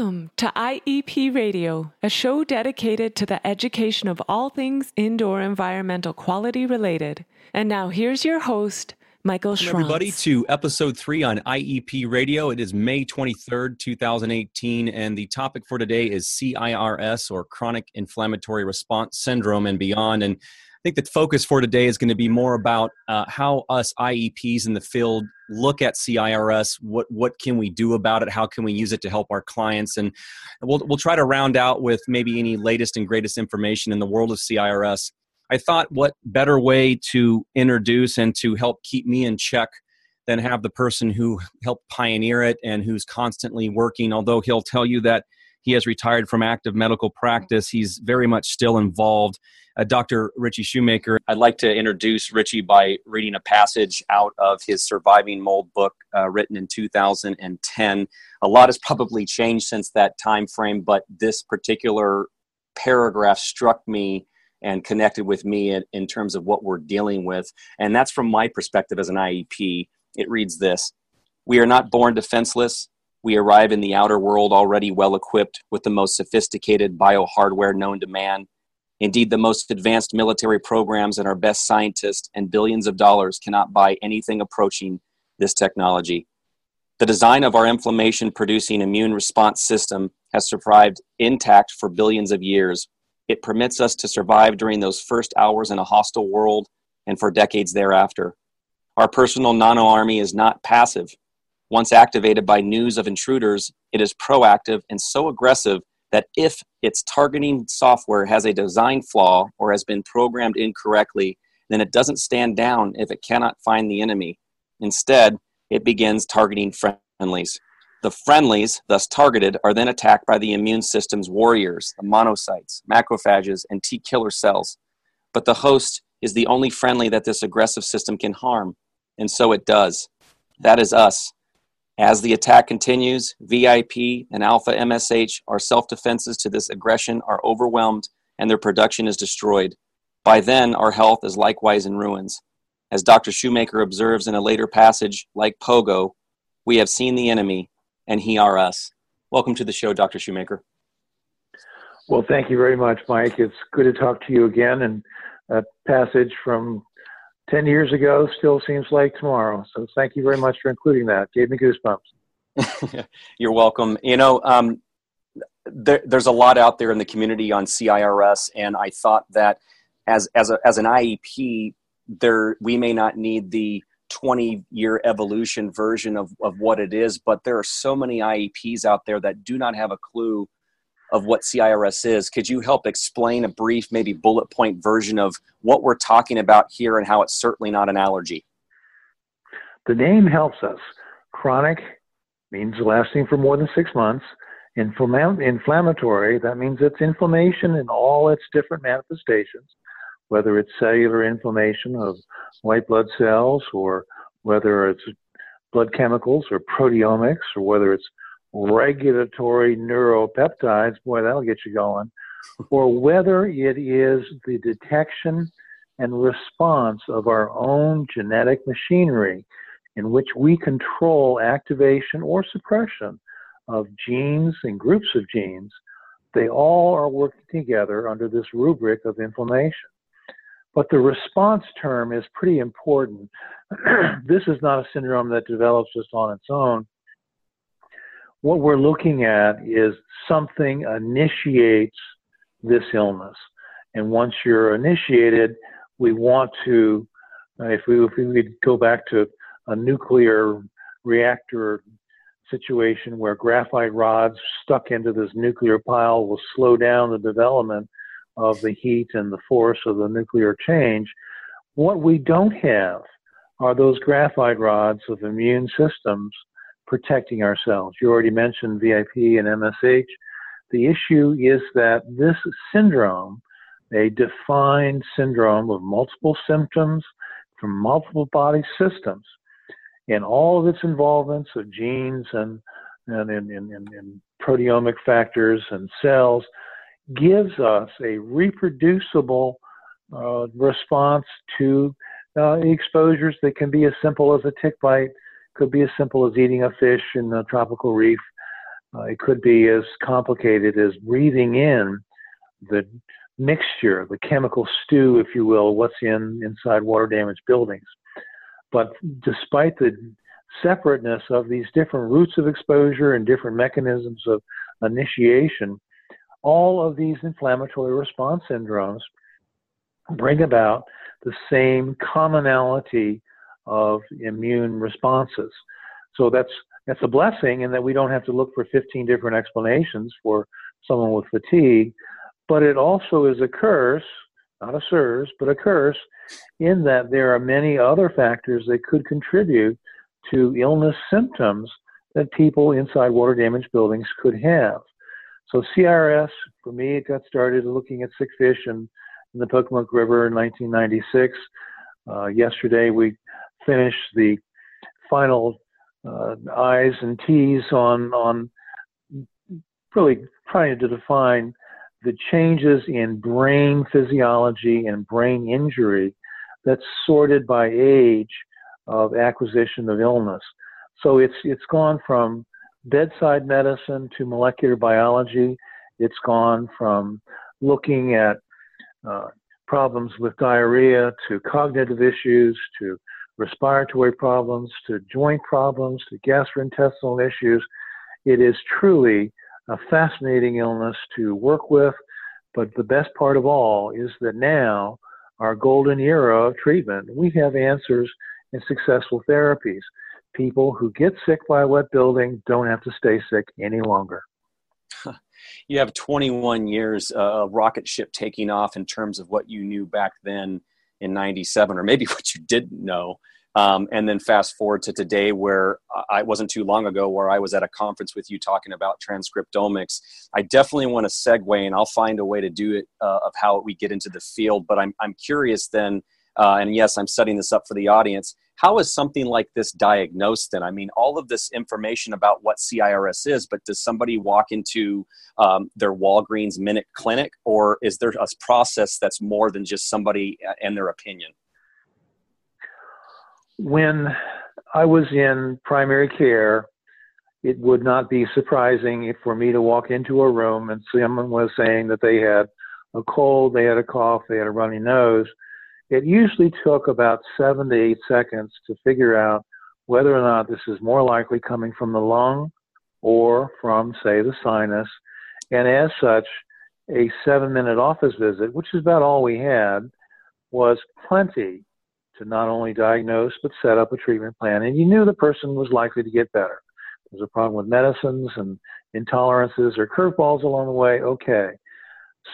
Welcome to IEP Radio, a show dedicated to the education of all things indoor environmental quality related. And now here's your host, Michael Welcome everybody to episode three on IEP Radio. It is May 23rd, 2018, and the topic for today is CIRS or chronic inflammatory response syndrome and beyond. And think the focus for today is going to be more about uh, how us IEPs in the field look at CIRS. What what can we do about it? How can we use it to help our clients? And we'll we'll try to round out with maybe any latest and greatest information in the world of CIRS. I thought, what better way to introduce and to help keep me in check than have the person who helped pioneer it and who's constantly working. Although he'll tell you that he has retired from active medical practice, he's very much still involved uh, Dr. Richie Shoemaker. I'd like to introduce Richie by reading a passage out of his Surviving Mold book uh, written in 2010. A lot has probably changed since that time frame, but this particular paragraph struck me and connected with me in, in terms of what we're dealing with. And that's from my perspective as an IEP. It reads this We are not born defenseless. We arrive in the outer world already well equipped with the most sophisticated bio hardware known to man Indeed, the most advanced military programs and our best scientists and billions of dollars cannot buy anything approaching this technology. The design of our inflammation producing immune response system has survived intact for billions of years. It permits us to survive during those first hours in a hostile world and for decades thereafter. Our personal nano army is not passive. Once activated by news of intruders, it is proactive and so aggressive that if its targeting software has a design flaw or has been programmed incorrectly, then it doesn't stand down if it cannot find the enemy. Instead, it begins targeting friendlies. The friendlies, thus targeted, are then attacked by the immune system's warriors, the monocytes, macrophages, and T killer cells. But the host is the only friendly that this aggressive system can harm, and so it does. That is us, as the attack continues, VIP and alpha MSH, our self defenses to this aggression, are overwhelmed and their production is destroyed. By then, our health is likewise in ruins. As Dr. Shoemaker observes in a later passage, like Pogo, we have seen the enemy and he are us. Welcome to the show, Dr. Shoemaker. Well, thank you very much, Mike. It's good to talk to you again. And a passage from 10 years ago still seems like tomorrow. So thank you very much for including that. Gave me goosebumps. You're welcome. You know, um, there, there's a lot out there in the community on CIRS, and I thought that as, as, a, as an IEP, there we may not need the 20 year evolution version of, of what it is, but there are so many IEPs out there that do not have a clue of what CIRS is. Could you help explain a brief, maybe bullet point version of what we're talking about here and how it's certainly not an allergy? The name helps us. Chronic means lasting for more than six months. inflammatory, that means it's inflammation in all its different manifestations, whether it's cellular inflammation of white blood cells or whether it's blood chemicals or proteomics or whether it's regulatory neuropeptides, boy, that'll get you going, or whether it is the detection and response of our own genetic machinery in which we control activation or suppression of genes and groups of genes, they all are working together under this rubric of inflammation. But the response term is pretty important. this is not a syndrome that develops just on its own what we're looking at is something initiates this illness. And once you're initiated, we want to, uh, if we if we go back to a nuclear reactor situation where graphite rods stuck into this nuclear pile will slow down the development of the heat and the force of the nuclear change. What we don't have are those graphite rods of immune systems protecting ourselves. You already mentioned VIP and MSH. The issue is that this syndrome, a defined syndrome of multiple symptoms from multiple body systems, and all of its involvements of genes and, and, and, and, and proteomic factors and cells, gives us a reproducible uh, response to uh, exposures that can be as simple as a tick bite could be as simple as eating a fish in a tropical reef Uh, it could be as complicated as breathing in the mixture, the chemical stew, if you will, what's in inside water damaged buildings. But despite the separateness of these different routes of exposure and different mechanisms of initiation, all of these inflammatory response syndromes bring about the same commonality of immune responses. So that's that's a blessing in that we don't have to look for 15 different explanations for someone with fatigue, but it also is a curse, not a CIRS, but a curse in that there are many other factors that could contribute to illness symptoms that people inside water damaged buildings could have. So CRS, for me, it got started looking at sick fish in, in the Pocomoke River in 1996. Uh, yesterday, we finished the final uh, I's and T's on on really trying to define the changes in brain physiology and brain injury that's sorted by age of acquisition of illness. So it's it's gone from bedside medicine to molecular biology. It's gone from looking at uh, problems with diarrhea to cognitive issues to respiratory problems to joint problems to gastrointestinal issues. It is truly a fascinating illness to work with, but the best part of all is that now, our golden era of treatment, we have answers and successful therapies people who get sick by wet building don't have to stay sick any longer. You have 21 years uh, of rocket ship taking off in terms of what you knew back then in 97, or maybe what you didn't know. Um, and then fast forward to today, where I wasn't too long ago, where I was at a conference with you talking about transcriptomics. I definitely want to segue, and I'll find a way to do it uh, of how we get into the field. But I'm I'm curious then, uh, and yes, I'm setting this up for the audience how is something like this diagnosed then? I mean, all of this information about what CIRS is, but does somebody walk into um, their Walgreens Minute Clinic, or is there a process that's more than just somebody uh, and their opinion? When I was in primary care, it would not be surprising for me to walk into a room and someone was saying that they had a cold, they had a cough, they had a runny nose, it usually took about seven to eight seconds to figure out whether or not this is more likely coming from the lung or from, say, the sinus. And as such, a seven minute office visit, which is about all we had, was plenty to not only diagnose but set up a treatment plan. And you knew the person was likely to get better. There's a problem with medicines and intolerances or curveballs along the way. Okay.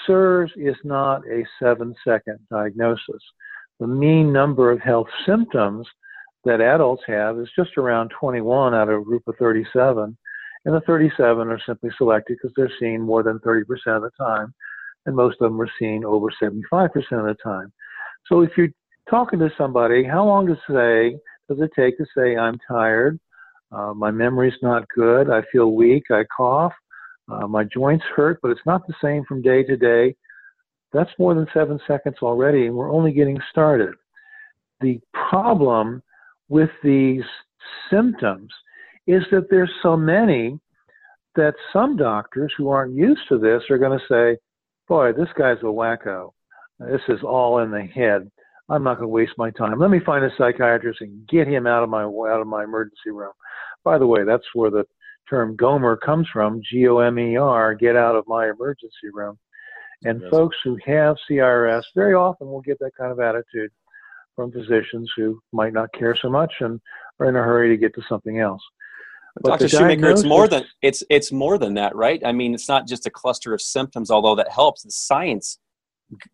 CIRS is not a seven second diagnosis the mean number of health symptoms that adults have is just around 21 out of a group of 37. And the 37 are simply selected because they're seen more than 30% of the time, and most of them are seen over 75% of the time. So if you're talking to somebody, how long to say does it take to say I'm tired, uh, my memory's not good, I feel weak, I cough, uh, my joints hurt, but it's not the same from day to day. That's more than seven seconds already, and we're only getting started. The problem with these symptoms is that there's so many that some doctors who aren't used to this are going to say, Boy, this guy's a wacko. This is all in the head. I'm not going to waste my time. Let me find a psychiatrist and get him out of my out of my emergency room. By the way, that's where the term Gomer comes from, G O M E R, get out of my emergency room. And yes. folks who have CRS very often will get that kind of attitude from physicians who might not care so much and are in a hurry to get to something else. But Dr. Shoemaker, it's more than it's it's more than that, right? I mean, it's not just a cluster of symptoms, although that helps. The science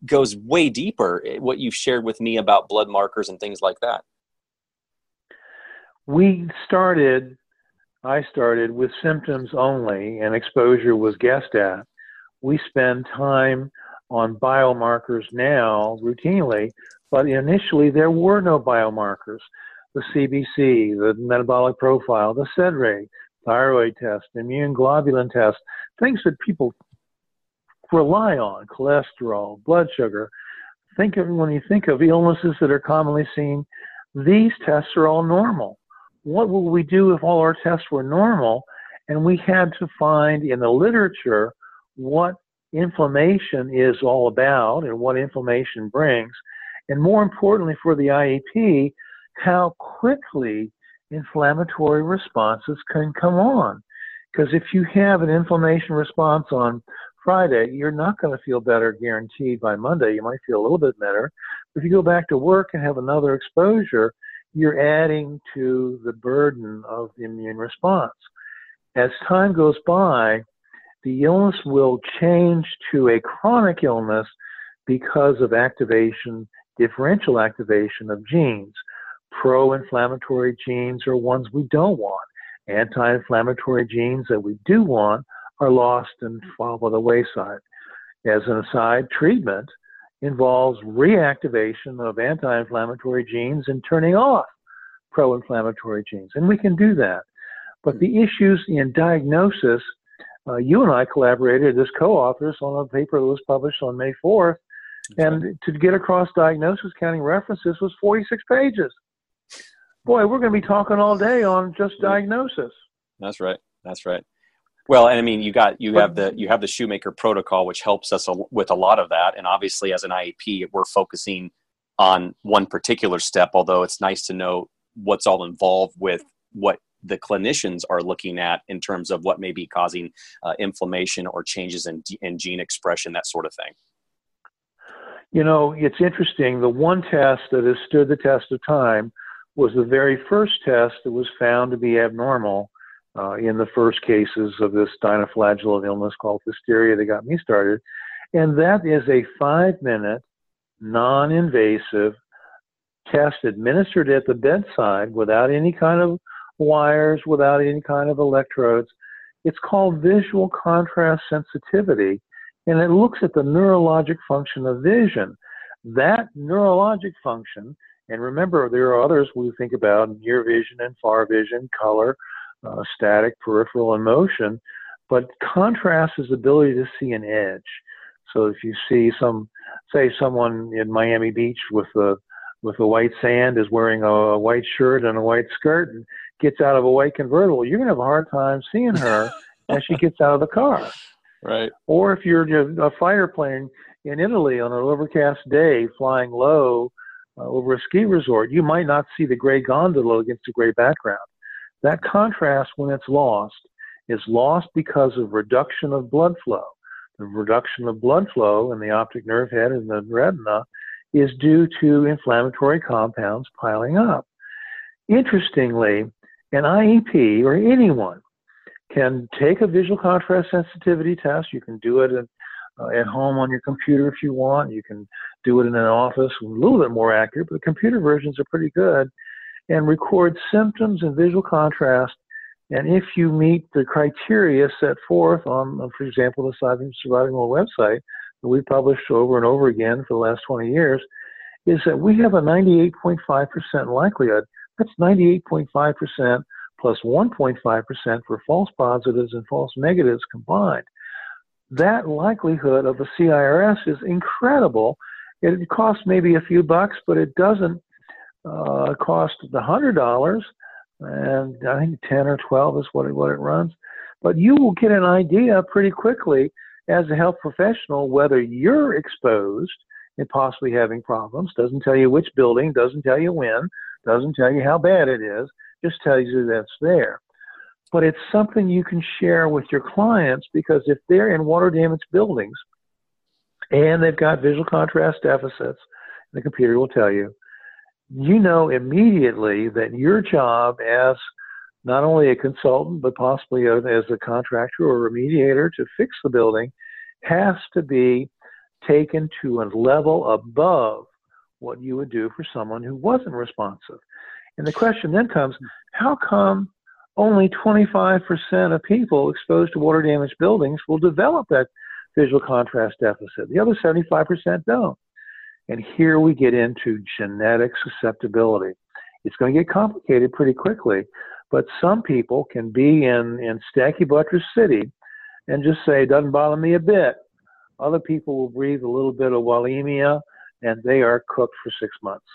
goes way deeper. Eh, what you've shared with me about blood markers and things like that. We started, I started with symptoms only, and exposure was guessed at we spend time on biomarkers now routinely, but initially there were no biomarkers. The CBC, the metabolic profile, the SED rate, thyroid test, immune globulin test, things that people rely on, cholesterol, blood sugar. Think of when you think of illnesses that are commonly seen, these tests are all normal. What would we do if all our tests were normal And we had to find in the literature what inflammation is all about and what inflammation brings. And more importantly for the IEP, how quickly inflammatory responses can come on. Because if you have an inflammation response on Friday, you're not going to feel better guaranteed by Monday. You might feel a little bit better. But if you go back to work and have another exposure, you're adding to the burden of the immune response. As time goes by, the illness will change to a chronic illness because of activation, differential activation of genes. Pro inflammatory genes are ones we don't want. Anti inflammatory genes that we do want are lost and fall by the wayside. As an aside, treatment involves reactivation of anti inflammatory genes and turning off pro inflammatory genes. And we can do that. But the issues in diagnosis, uh, you and I collaborated as co authors on a paper that was published on May 4th. And to get across diagnosis counting references was 46 pages. Boy, we're going to be talking all day on just diagnosis. That's right. That's right. Well, and I mean, you got you have the you have the shoemaker protocol, which helps us a, with a lot of that. And obviously, as an IEP, we're focusing on one particular step. Although it's nice to know what's all involved with what the clinicians are looking at in terms of what may be causing uh, inflammation or changes in, in gene expression, that sort of thing. You know, it's interesting. The one test that has stood the test of time was the very first test that was found to be abnormal uh, in the first cases of this dinoflagellate illness called Pfiesteria that got me started. And that is a five minute, non invasive test administered at the bedside without any kind of wires, without any kind of electrodes. It's called visual contrast sensitivity, and it looks at the neurologic function of vision. That neurologic function, and remember, there are others we think about near vision and far vision, color, uh, static, peripheral, and motion. But contrast is the ability to see an edge. So if you see some, say, someone in Miami Beach with a with a white sand is wearing a white shirt and a white skirt and gets out of a white convertible, you're gonna have a hard time seeing her as she gets out of the car. Right. Or if you're a fighter plane in Italy on an overcast day flying low uh, over a ski resort, you might not see the gray gondola against a gray background. That contrast, when it's lost, is lost because of reduction of blood flow. The reduction of blood flow in the optic nerve head and the retina is due to inflammatory compounds piling up. Interestingly, an IEP or anyone can take a visual contrast sensitivity test. You can do it in, uh, at home on your computer if you want. You can do it in an office, a little bit more accurate, but the computer versions are pretty good and record symptoms and visual contrast. And if you meet the criteria set forth on, for example, the Surviving, Surviving Well website that we've published over and over again for the last 20 years, is that we have a 98.5% likelihood. That's 98.5% plus 1.5% for false positives and false negatives combined. That likelihood of a CIRS is incredible. It costs maybe a few bucks, but it doesn't uh, cost the hundred dollars, and I think ten or twelve is what it, what it runs. But you will get an idea pretty quickly as a health professional whether you're exposed and possibly having problems. Doesn't tell you which building, doesn't tell you when, doesn't tell you how bad it is, just tells you that's there. But it's something you can share with your clients because if they're in water damaged buildings and they've got visual contrast deficits, the computer will tell you, you know immediately that your job as not only a consultant, but possibly as a contractor or a mediator to fix the building has to be taken to a level above what you would do for someone who wasn't responsive. And the question then comes how come only 25% of people exposed to water damaged buildings will develop that visual contrast deficit? The other 75% don't. And here we get into genetic susceptibility. It's going to get complicated pretty quickly, but some people can be in, in Stanky Buttress City and just say, it doesn't bother me a bit. Other people will breathe a little bit of Wallemia and they are cooked for six months.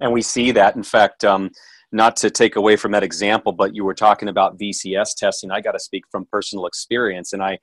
And we see that, in fact, um, not to take away from that example, but you were talking about VCS testing. I got to speak from personal experience, and I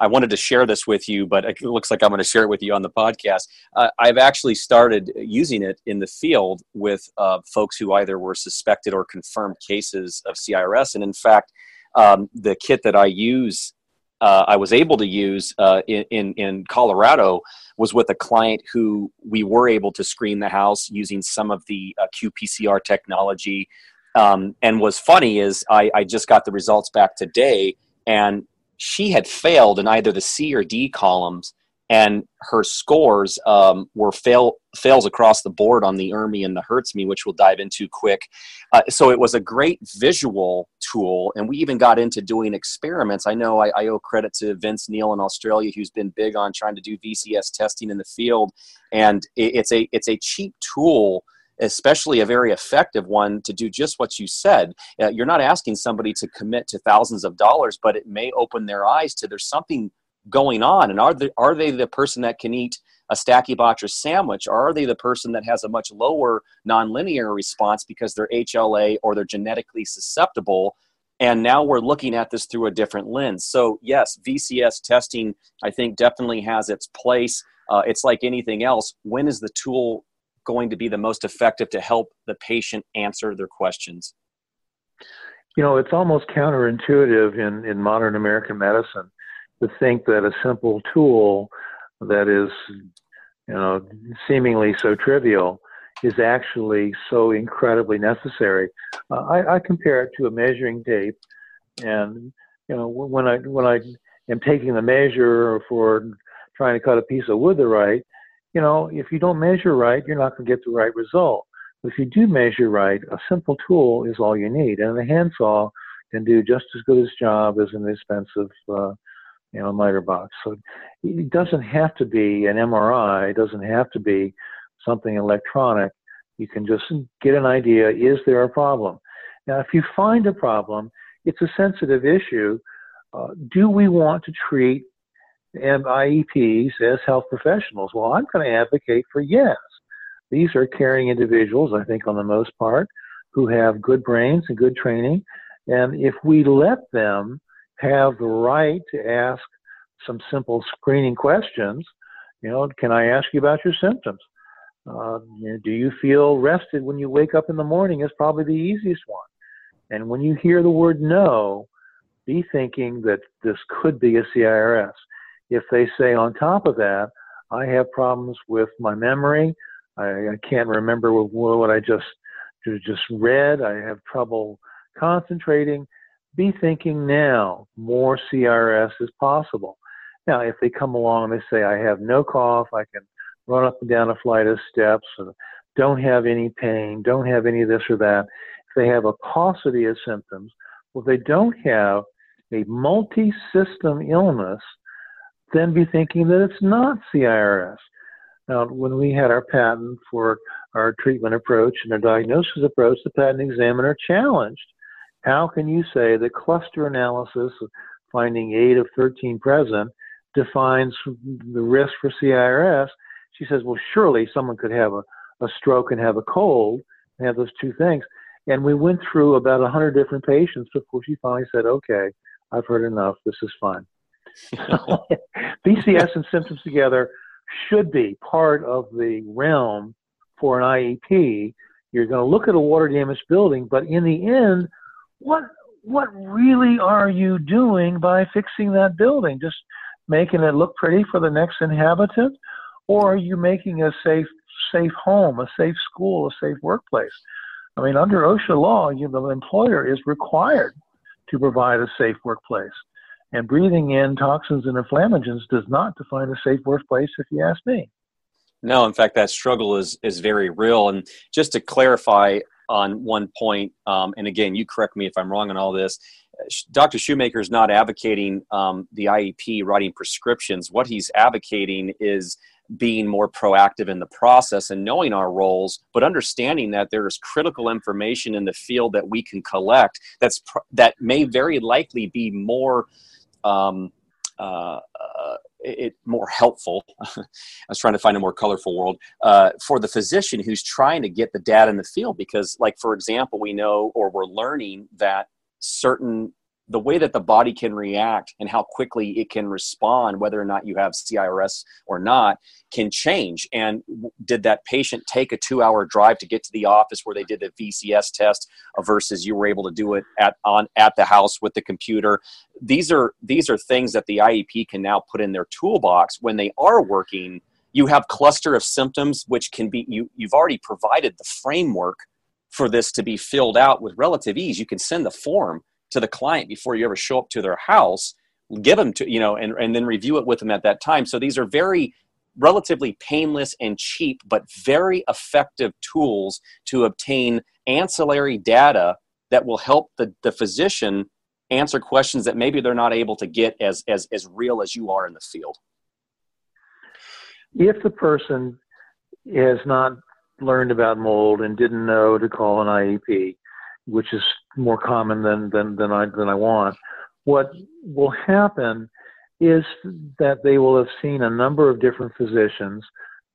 I wanted to share this with you, but it looks like I'm going to share it with you on the podcast. Uh, I've actually started using it in the field with uh, folks who either were suspected or confirmed cases of CIRS. And in fact, um, the kit that I use, uh, I was able to use uh, in, in, Colorado was with a client who we were able to screen the house using some of the uh, qPCR technology. Um, and what's funny is I, I just got the results back today, and she had failed in either the C or D columns, and her scores um, were fail fails across the board on the ERMI and the HERTSMI, which we'll dive into quick. Uh, so it was a great visual tool, and we even got into doing experiments. I know I, I owe credit to Vince Neal in Australia, who's been big on trying to do VCS testing in the field, and it, it's a it's a cheap tool especially a very effective one to do just what you said. Uh, you're not asking somebody to commit to thousands of dollars, but it may open their eyes to there's something going on. And are they, are they the person that can eat a stacky Stachybotrys sandwich, or are they the person that has a much lower nonlinear response because they're HLA or they're genetically susceptible? And now we're looking at this through a different lens. So, yes, VCS testing, I think, definitely has its place. Uh, it's like anything else. When is the tool going to be the most effective to help the patient answer their questions? You know, it's almost counterintuitive in, in modern American medicine to think that a simple tool that is, you know, seemingly so trivial is actually so incredibly necessary. Uh, I, I compare it to a measuring tape, and you know, when I when I am taking the measure for trying to cut a piece of wood the right, you know, if you don't measure right, you're not going to get the right result. But if you do measure right, a simple tool is all you need, and a handsaw can do just as good a job as an expensive, uh, you know, miter box. So it doesn't have to be an MRI. It doesn't have to be something electronic. You can just get an idea: is there a problem? Now, if you find a problem, it's a sensitive issue. Uh, do we want to treat IEPs as health professionals? Well, I'm going to advocate for yes. These are caring individuals, I think, on the most part, who have good brains and good training. And if we let them have the right to ask some simple screening questions, you know, can I ask you about your symptoms? Uh, you know, do you feel rested when you wake up in the morning? Is probably the easiest one. And when you hear the word no, be thinking that this could be a CIRS. If they say on top of that, I have problems with my memory, I, I can't remember what I just just read, I have trouble concentrating, be thinking now more CRS is possible. Now, if they come along and they say, I have no cough, I can run up and down a flight of steps, don't have any pain, don't have any this or that, if they have a paucity of symptoms, well, they don't have a multi system illness then be thinking that it's not CIRS. Now, when we had our patent for our treatment approach and our diagnosis approach, the patent examiner challenged how can you say that cluster analysis finding 8 of 13 present defines the risk for CIRS? She says, well, surely someone could have a, a stroke and have a cold and have those two things. And we went through about 100 different patients before she finally said, okay, I've heard enough. This is fine. VCS and symptoms together should be part of the realm for an IEP. You're going to look at a water damaged building, but in the end, what what really are you doing by fixing that building? Just making it look pretty for the next inhabitant, or are you making a safe safe home, a safe school, a safe workplace? I mean, under OSHA law, you, the employer is required to provide a safe workplace. And breathing in toxins and inflammagens does not define a safe workplace, if you ask me. No, in fact, that struggle is is very real. And just to clarify on one point, um, and again, you correct me if I'm wrong on all this. Dr. Shoemaker is not advocating um, the IEP writing prescriptions. What he's advocating is being more proactive in the process and knowing our roles, but understanding that there is critical information in the field that we can collect that's that may very likely be more um, uh, uh, it more helpful. I was trying to find a more colorful world uh, for the physician who's trying to get the data in the field because, like for example, we know or we're learning that certain the way that the body can react and how quickly it can respond, whether or not you have CIRS or not, can change. And did that patient take a two hour drive to get to the office where they did the VCS test versus you were able to do it at, on, at the house with the computer? These are, these are things that the IEP can now put in their toolbox when they are working. You have cluster of symptoms, which can be, you, you've already provided the framework for this to be filled out with relative ease. You can send the form to the client before you ever show up to their house give them to you know and, and then review it with them at that time. So these are very relatively painless and cheap but very effective tools to obtain ancillary data that will help the, the physician answer questions that maybe they're not able to get as, as as real as you are in the field. If the person has not learned about mold and didn't know to call an iep which is more common than than than I than I want. What will happen is that they will have seen a number of different physicians.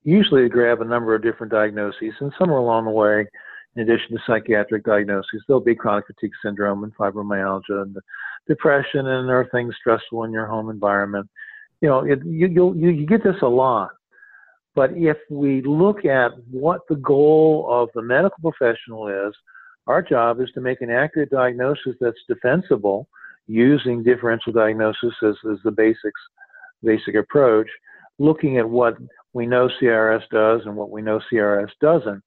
Usually, grab a number of different diagnoses, and somewhere along the way, in addition to psychiatric diagnoses, there'll be chronic fatigue syndrome and fibromyalgia and depression and other things stressful in your home environment. You know, it, you, you'll, you you get this a lot. But if we look at what the goal of the medical professional is, our job is to make an accurate diagnosis that's defensible using differential diagnosis as, as the basics, basic approach, looking at what we know CRS does and what we know CRS doesn't.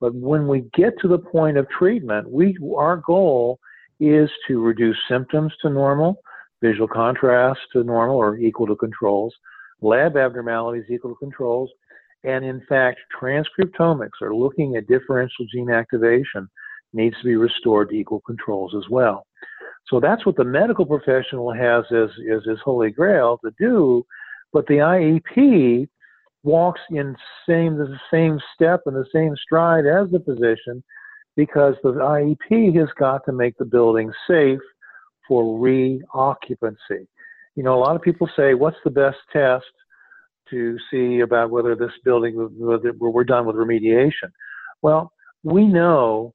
But when we get to the point of treatment, we our goal is to reduce symptoms to normal, visual contrast to normal or equal to controls, lab abnormalities equal to controls, and in fact, transcriptomics are looking at differential gene activation needs to be restored to equal controls as well. So that's what the medical professional has as, as his holy grail to do, but the IEP walks in same the same step and the same stride as the physician because the IEP has got to make the building safe for reoccupancy. You know, a lot of people say, what's the best test to see about whether this building, whether we're done with remediation? Well, we know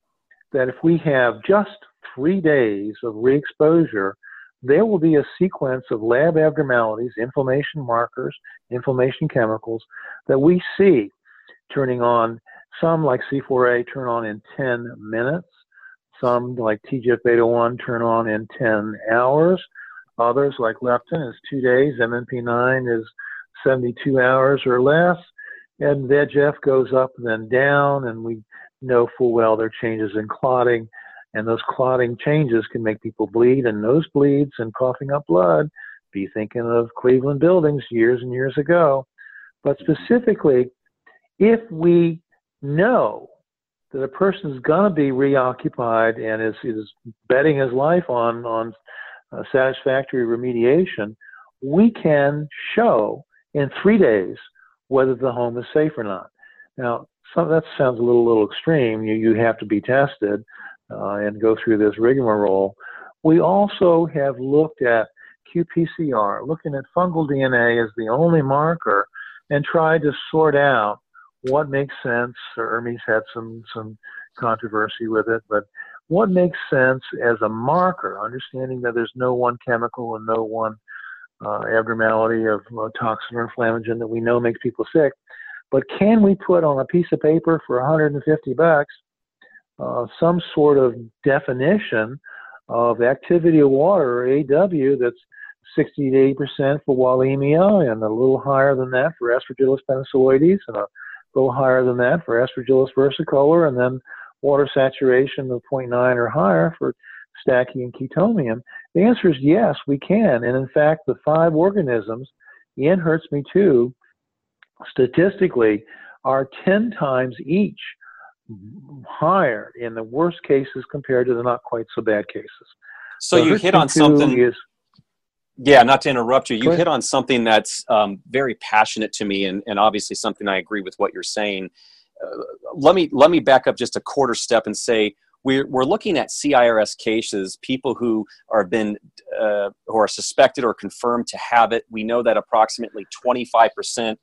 that if we have just three days of re-exposure, there will be a sequence of lab abnormalities, inflammation markers, inflammation chemicals that we see turning on. Some like C4A turn on in 10 minutes. Some like TGF beta 1 turn on in 10 hours. Others like leptin is two days. MMP9 is 72 hours or less. And VEGF goes up then down, and we know full well there are changes in clotting, and those clotting changes can make people bleed and nosebleeds and coughing up blood. Be thinking of Cleveland buildings years and years ago. But specifically, if we know that a person is going to be reoccupied and is, is betting his life on, on uh, satisfactory remediation, we can show in three days whether the home is safe or not. Now, some, that sounds a little little extreme. You you have to be tested uh, and go through this rigmarole. We also have looked at qPCR, looking at fungal DNA as the only marker, and tried to sort out what makes sense. Hermes had some some controversy with it, but what makes sense as a marker, understanding that there's no one chemical and no one uh, abnormality of uh, toxin or inflammagen that we know makes people sick. But can we put on a piece of paper for 150 bucks uh, some sort of definition of activity of water, AW, that's 60 to 80 percent for Wallemia, and a little higher than that for Aspergillus penicilloides, and a little higher than that for Aspergillus versicolor, and then water saturation of 0.9 or higher for Stachy and Chaetomium? The answer is yes, we can. And in fact, the five organisms, Ian HERTSMI-2, statistically are 10 times each higher in the worst cases compared to the not quite so bad cases. So, so you hit on something. Is, yeah, not to interrupt you. You hit on something that's um, very passionate to me, and, and obviously something I agree with what you're saying. Uh, let me let me back up just a quarter step and say we're, we're looking at CIRS cases, people who are been uh, who are suspected or confirmed to have it. We know that approximately 25%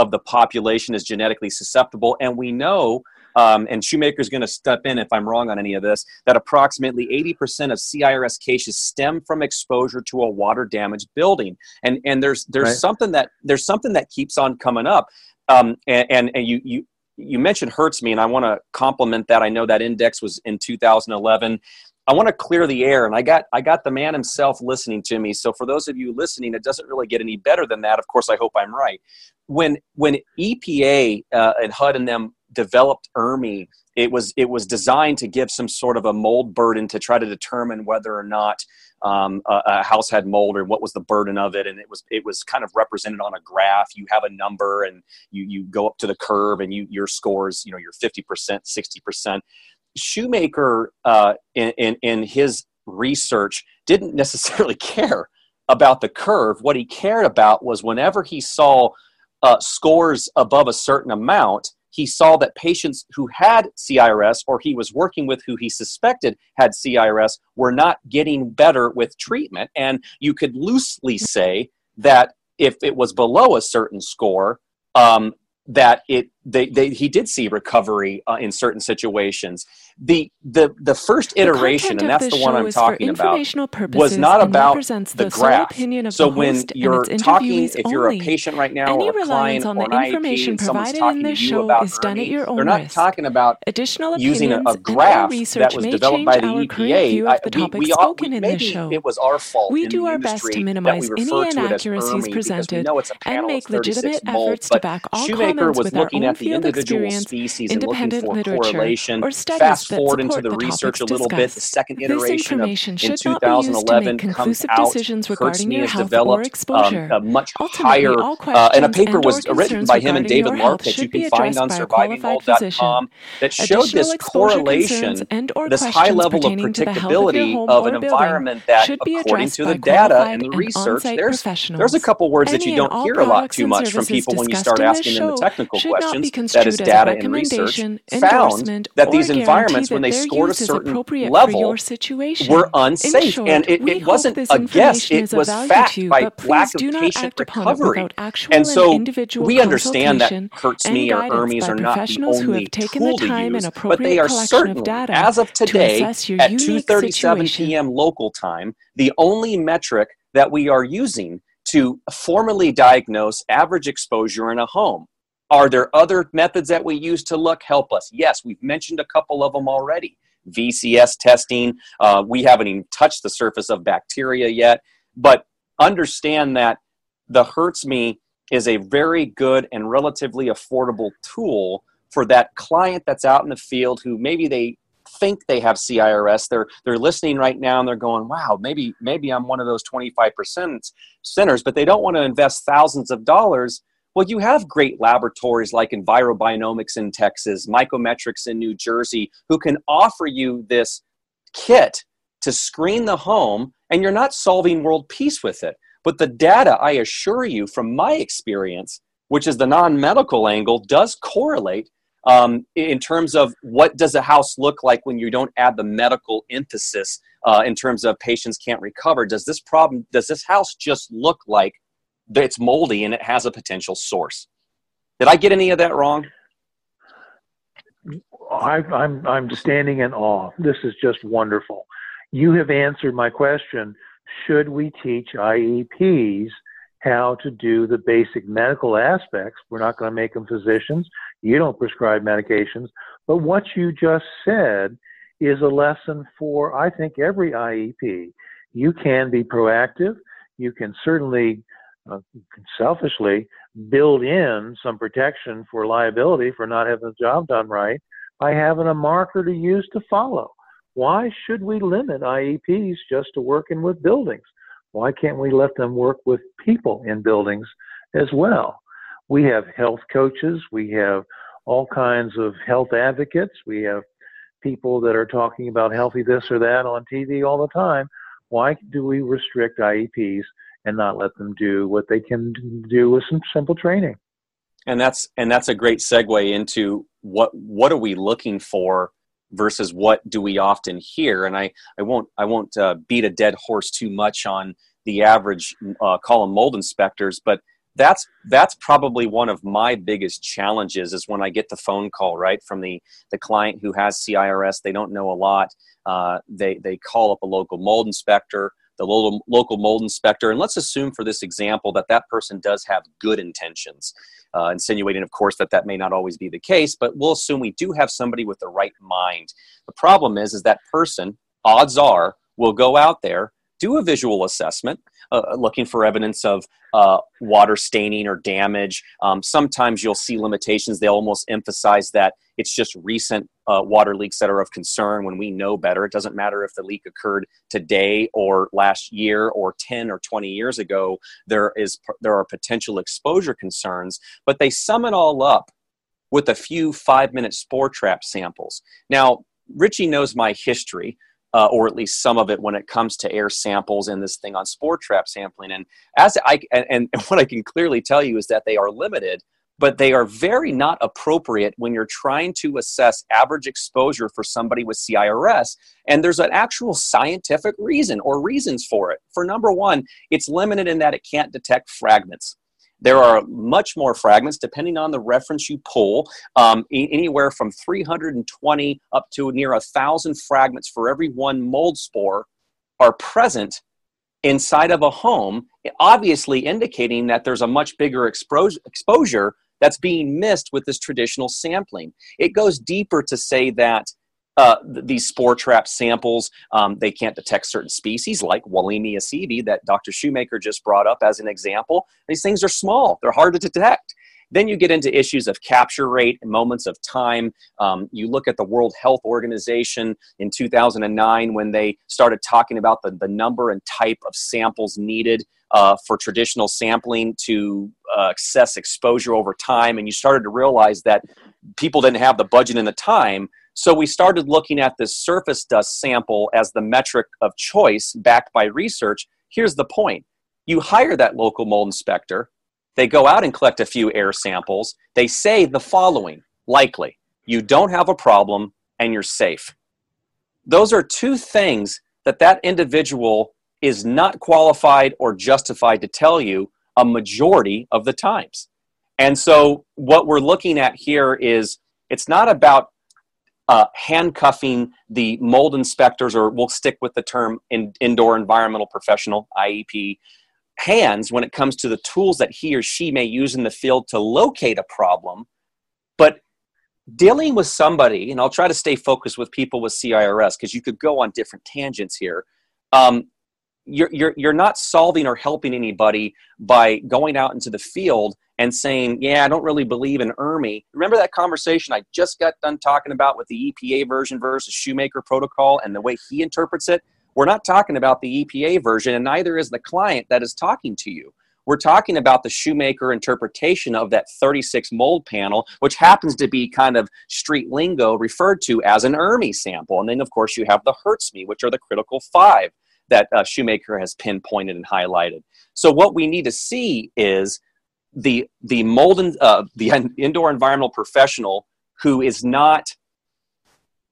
of the population is genetically susceptible, and we know. Um, and Shoemaker's going to step in if I'm wrong on any of this. That approximately 80% of CIRS cases stem from exposure to a water damaged building, and and there's there's right. something that there's something that keeps on coming up. Um, and, and, and you you you mentioned HERTSMI, and I want to compliment that. I know that index was in 2011. I want to clear the air, and I got I got the man himself listening to me. So for those of you listening, it doesn't really get any better than that. Of course, I hope I'm right. When when EPA uh, and HUD and them developed ERMI, it was it was designed to give some sort of a mold burden to try to determine whether or not um, a, a, house had mold or what was the burden of it, and it was it was kind of represented on a graph. You have a number, and you you go up to the curve, and you your scores, you know, your fifty percent, sixty percent. Shoemaker, uh, in, in in his research, didn't necessarily care about the curve. What he cared about was whenever he saw uh, scores above a certain amount he saw that patients who had CIRS or he was working with who he suspected had CIRS were not getting better with treatment. And you could loosely say that if it was below a certain score, um, that it they, they, he did see recovery uh, in certain situations. The the the first iteration, the and that's the one I'm talking about, was not about the, the graph. so when you're talking, if you're a patient right now, any or a client, on the or information IEP, provided in this show is done at your own They're not risk. talking about Additional using a, a graph that was developed by the change our current EPA. the we, we, all- we, maybe it was our fault. We do our best to minimize any refer to it as inaccuracies ERMI because we presented know it's a and make legitimate efforts to back all comments with our own at the individual species and looking for correlation. or studies Fast forward into the the research a little bit. The second iteration of in should not be used to 2011 comes out. decisions Hurts regarding Me your has developed um, a much Ultimately, higher, uh, and a paper was written by him and David your that you can find on survivingmold.com that showed this correlation this high level of pertaining to the health of predictability of an environment that, should be according addressed to the data and the research, there's there's a couple words that you don't hear a lot too much from people when you start asking them the technical should be. That is construed as a data and research found that these environments, guarantee when they scored a certain level, your situation. were unsafe. short, and it, it wasn't a guess; it was fact you, by lack of patient act upon it recovery. And so individual we understand that HERTSMI or by are not the professionals who only have taken tool the time to and use, but appropriate they are collection of certainly, data as of to today, at unique 2:37 p.m. local time, the only metric that we are using to formally diagnose average exposure in a home. Are there other methods that we use to look? Help us. Yes, we've mentioned a couple of them already. VCS testing. Uh, we haven't even touched the surface of bacteria yet, but understand that the HERTSMI is a very good and relatively affordable tool for that client that's out in the field who maybe they think they have CIRS. They're they're listening right now and they're going, "Wow, maybe maybe I'm one of those 25% centers," but they don't want to invest thousands of dollars. Well, you have great laboratories like EnviroBiomics in Texas, Mycometrics in New Jersey, who can offer you this kit to screen the home, and you're not solving world peace with it. But the data, I assure you, from my experience, which is the non-medical angle, does correlate um, in terms of what does a house look like when you don't add the medical emphasis uh, in terms of patients can't recover. Does this problem, does this house just look like it's moldy and it has a potential source? Did I get any of that wrong? I, I'm I'm standing in awe. This is just wonderful. You have answered my question. Should we teach IEPs how to do the basic medical aspects? We're not going to make them physicians. You don't prescribe medications. But what you just said is a lesson for, I think, every IEP. You can be proactive. You can certainly, uh, selfishly, build in some protection for liability for not having the job done right by having a marker to use to follow. Why should we limit IEPs just to working with buildings? Why can't we let them work with people in buildings as well? We have health coaches, we have all kinds of health advocates, we have people that are talking about healthy this or that on TV all the time. Why do we restrict IEPs and not let them do what they can do with some simple training? And that's and that's a great segue into what what are we looking for versus what do we often hear? And i i won't i won't uh, beat a dead horse too much on the average uh, column mold inspectors but that's that's probably one of my biggest challenges is when i get the phone call right from the the client who has cirs they don't know a lot. Uh, they they call up a local mold inspector the local, local mold inspector and let's assume for this example that that person does have good intentions uh, insinuating of course that that may not always be the case but we'll assume we do have somebody with the right mind the problem is is that person odds are will go out there do a visual assessment uh, looking for evidence of uh, water staining or damage. Um, sometimes you'll see limitations. They almost emphasize that it's just recent uh, water leaks that are of concern when we know better. It doesn't matter if the leak occurred today or last year or 10 or 20 years ago. There is there are potential exposure concerns, but they sum it all up with a few five minute spore trap samples. Now, Richie knows my history uh, or at least some of it when it comes to air samples and this thing on spore trap sampling. And as I and, and what I can clearly tell you is that they are limited, but they are very not appropriate when you're trying to assess average exposure for somebody with CIRS. And there's an actual scientific reason or reasons for it. For number one, it's limited in that it can't detect fragments. There are much more fragments depending on the reference you pull, um, anywhere from 320 up to near a thousand fragments for every one mold spore are present inside of a home, obviously indicating that there's a much bigger exposure that's being missed with this traditional sampling. It goes deeper to say that uh, these spore trap samples, um, they can't detect certain species like Wallemia sebi that Dr. Shoemaker just brought up as an example. These things are small, they're hard to detect. Then you get into issues of capture rate, moments of time. Um, you look at the World Health Organization in 2009 when they started talking about the, the number and type of samples needed uh, for traditional sampling to uh, assess exposure over time. And you started to realize that people didn't have the budget and the time so we started looking at this surface dust sample as the metric of choice backed by research. Here's the point you hire that local mold inspector, they go out and collect a few air samples, they say the following likely, you don't have a problem and you're safe. Those are two things that that individual is not qualified or justified to tell you a majority of the times. And so, what we're looking at here is it's not about uh, handcuffing the mold inspectors, or we'll stick with the term in, indoor environmental professional, IEP, hands when it comes to the tools that he or she may use in the field to locate a problem. But dealing with somebody, and I'll try to stay focused with people with CIRS because you could go on different tangents here. Um, you're, you're, you're not solving or helping anybody by going out into the field and saying, yeah, I don't really believe in ERMI. Remember that conversation I just got done talking about with the EPA version versus Shoemaker protocol and the way he interprets it? We're not talking about the EPA version, and neither is the client that is talking to you. We're talking about the Shoemaker interpretation of that 36 mold panel, which happens to be kind of street lingo referred to as an ERMI sample. And then, of course, you have the HERTSMI, which are the critical five that uh, Shoemaker has pinpointed and highlighted. So, what we need to see is the the mold uh, the indoor environmental professional who is not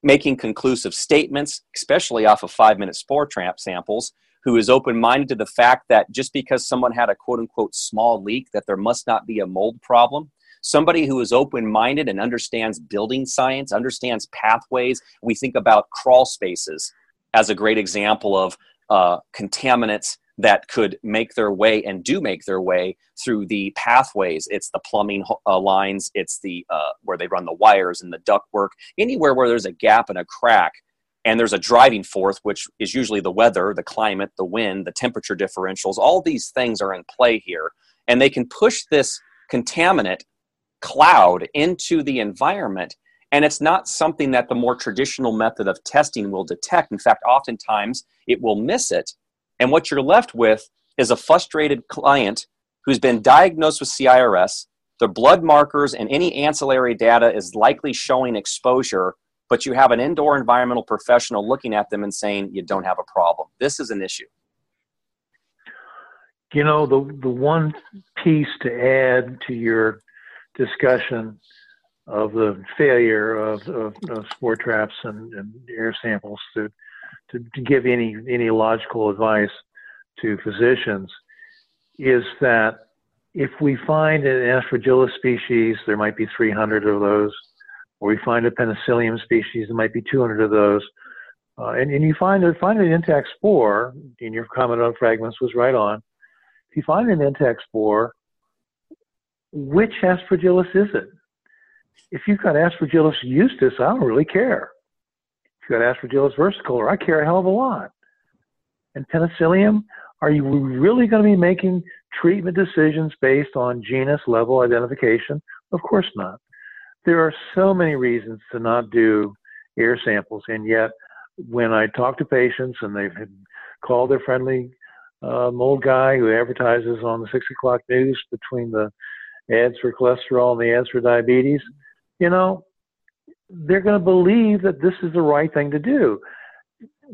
making conclusive statements, especially off of five minute spore trap samples, who is open minded to the fact that just because someone had a quote unquote small leak, that there must not be a mold problem. Somebody who is open minded and understands building science, understands pathways. We think about crawl spaces as a great example of uh, contaminants that could make their way and do make their way through the pathways. It's the plumbing uh, lines, it's the uh, where they run the wires and the ductwork. Anywhere where there's a gap and a crack, and there's a driving force, which is usually the weather, the climate, the wind, the temperature differentials. All these things are in play here, and they can push this contaminant cloud into the environment. And it's not something that the more traditional method of testing will detect. In fact, oftentimes it will miss it and what you're left with is a frustrated client who's been diagnosed with CIRS. Their blood markers and any ancillary data is likely showing exposure, but you have an indoor environmental professional looking at them and saying you don't have a problem. This is an issue. You know, the, the one piece to add to your discussion of the failure of, of, of spore traps and, and, air samples to, to, to give any any logical advice to physicians is that if we find an aspergillus species, there might be 300 of those, or we find a penicillium species, there might be 200 of those. Uh, and, and you find, find an intact spore, and your comment on fragments was right on. If you find an intact spore, which aspergillus is it? If you've got aspergillus ustus, I don't really care. If you've got aspergillus versicolor, I care a hell of a lot. And penicillium, are you really going to be making treatment decisions based on genus level identification? Of course not. There are so many reasons to not do air samples, and yet when I talk to patients and they've called their friendly uh, mold guy who advertises on the six o'clock news between the ads for cholesterol and the ads for diabetes, you know, they're going to believe that this is the right thing to do.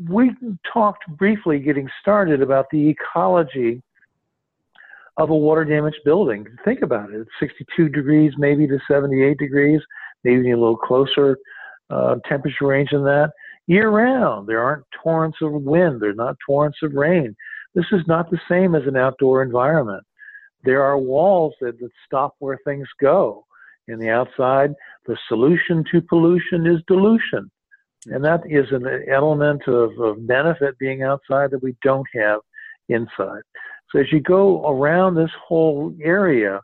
We talked briefly getting started about the ecology of a water damaged building. Think about it. It's 62 degrees, maybe to 78 degrees, maybe a little closer uh, temperature range than that. Year round, there aren't torrents of wind, there's not torrents of rain. This is not the same as an outdoor environment. There are walls that, that stop where things go. In the outside, the solution to pollution is dilution. And that is an element of, of benefit being outside that we don't have inside. So as you go around this whole area,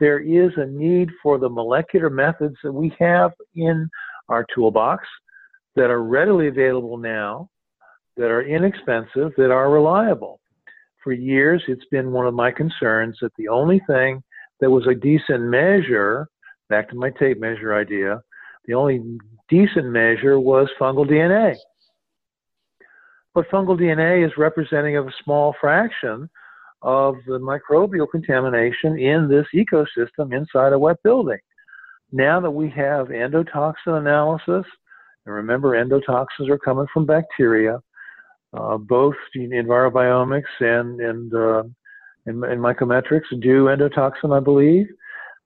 there is a need for the molecular methods that we have in our toolbox that are readily available now, that are inexpensive, that are reliable. For years, it's been one of my concerns that the only thing that was a decent measure, back to my tape measure idea, the only decent measure was fungal DNA. But fungal DNA is representing of a small fraction of the microbial contamination in this ecosystem inside a wet building. Now that we have endotoxin analysis, and remember endotoxins are coming from bacteria, uh, both EnviroBiomics and and, uh, and and Mycometrics do endotoxin, I believe.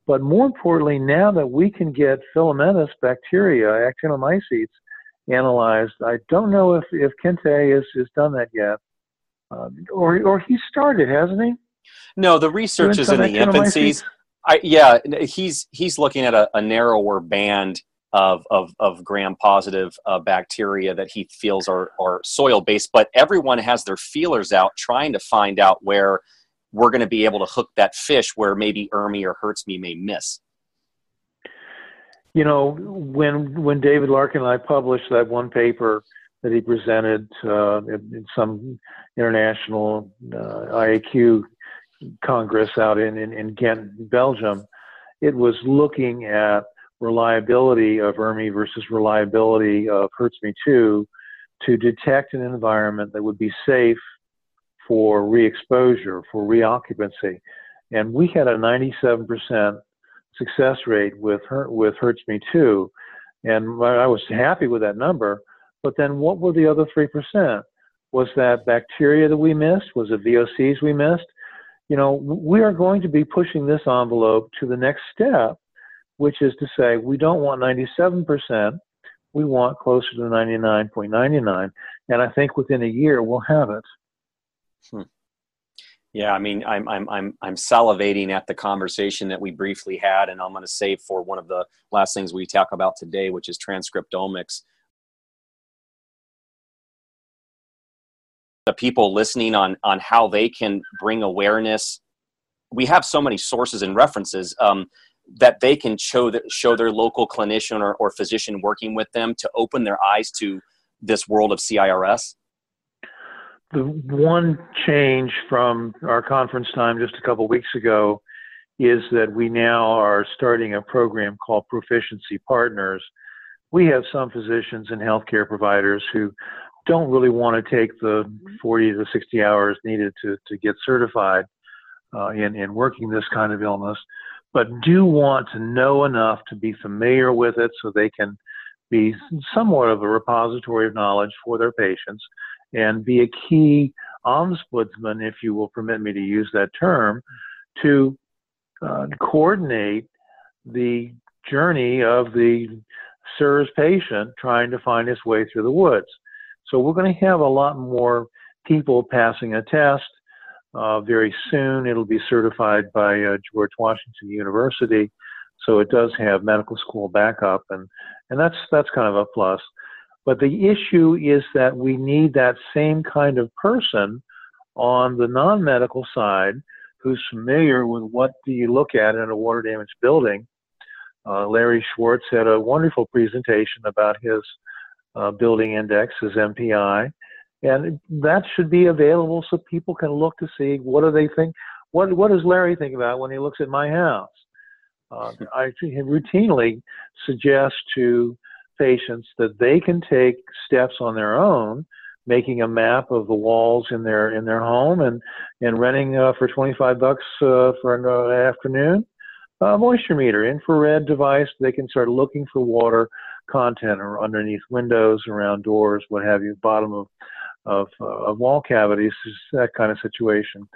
But more importantly, now that we can get filamentous bacteria, actinomycetes, analyzed, I don't know if if Kente has, has done that yet, uh, or or he started, hasn't he? No, the research is in the infancies. I, yeah, he's he's looking at a, a narrower band of of, of gram positive uh, bacteria that he feels are are soil based. But everyone has their feelers out, trying to find out where we're going to be able to hook that fish where maybe ERMI or HERTSMI may miss. You know, when when David Larkin and I published that one paper that he presented uh, in, some international uh, IAQ congress out in, in, in Ghent, Belgium, it was looking at reliability of ERMI versus reliability of Hertzme 2 to detect an environment that would be safe for re-exposure, for reoccupancy. And we had a 97% success rate with, her, with HERTSMI-2. And I was happy with that number. But then what were the other 3%? Was that bacteria that we missed? Was it VOCs we missed? You know, we are going to be pushing this envelope to the next step, which is to say we don't want 97%, we want closer to 99.99. And I think within a year we'll have it. Hmm. Yeah, I mean, I'm I'm I'm I'm salivating at the conversation that we briefly had, and I'm going to save for one of the last things we talk about today, which is transcriptomics. the people listening on on how they can bring awareness we have so many sources and references um, that they can show that show their local clinician or, or physician working with them to open their eyes to this world of CIRS? The one change from our conference time just a couple weeks ago is that we now are starting a program called Proficiency Partners. We have some physicians and healthcare providers who don't really want to take the 40 to 60 hours needed to, to get certified uh, in, in working this kind of illness, but do want to know enough to be familiar with it so they can be somewhat of a repository of knowledge for their patients and be a key ombudsman, if you will permit me to use that term, to uh, coordinate the journey of the CIRS patient trying to find his way through the woods. So we're going to have a lot more people passing a test. Uh, very soon, it'll be certified by uh, George Washington University, so it does have medical school backup, and and that's that's kind of a plus. But the issue is that we need that same kind of person on the non-medical side who's familiar with what do you look at in a water damaged building. Uh, Larry Schwartz had a wonderful presentation about his uh, building index, his MPI, and that should be available so people can look to see what do they think. What what does Larry think about when he looks at my house? Uh, I routinely suggest to patients that they can take steps on their own making a map of the walls in their in their home and and renting uh, for 25 bucks uh, for an uh, afternoon a moisture meter infrared device they can start looking for water content or underneath windows around doors what have you bottom of of, uh, of wall cavities that kind of situation.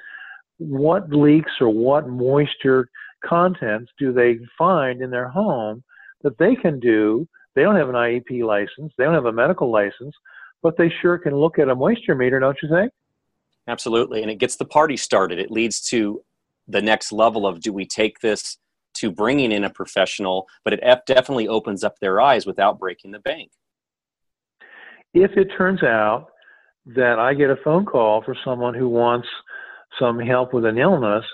What leaks or what moisture contents do they find in their home that they can do they don't have an IEP license they don't have a medical license but they sure can look at a moisture meter, don't you think? Absolutely. And it gets the party started. It leads to the next level of do we take this to bringing in a professional, but it definitely opens up their eyes without breaking the bank. If it turns out that I get a phone call for someone who wants some help with an illness,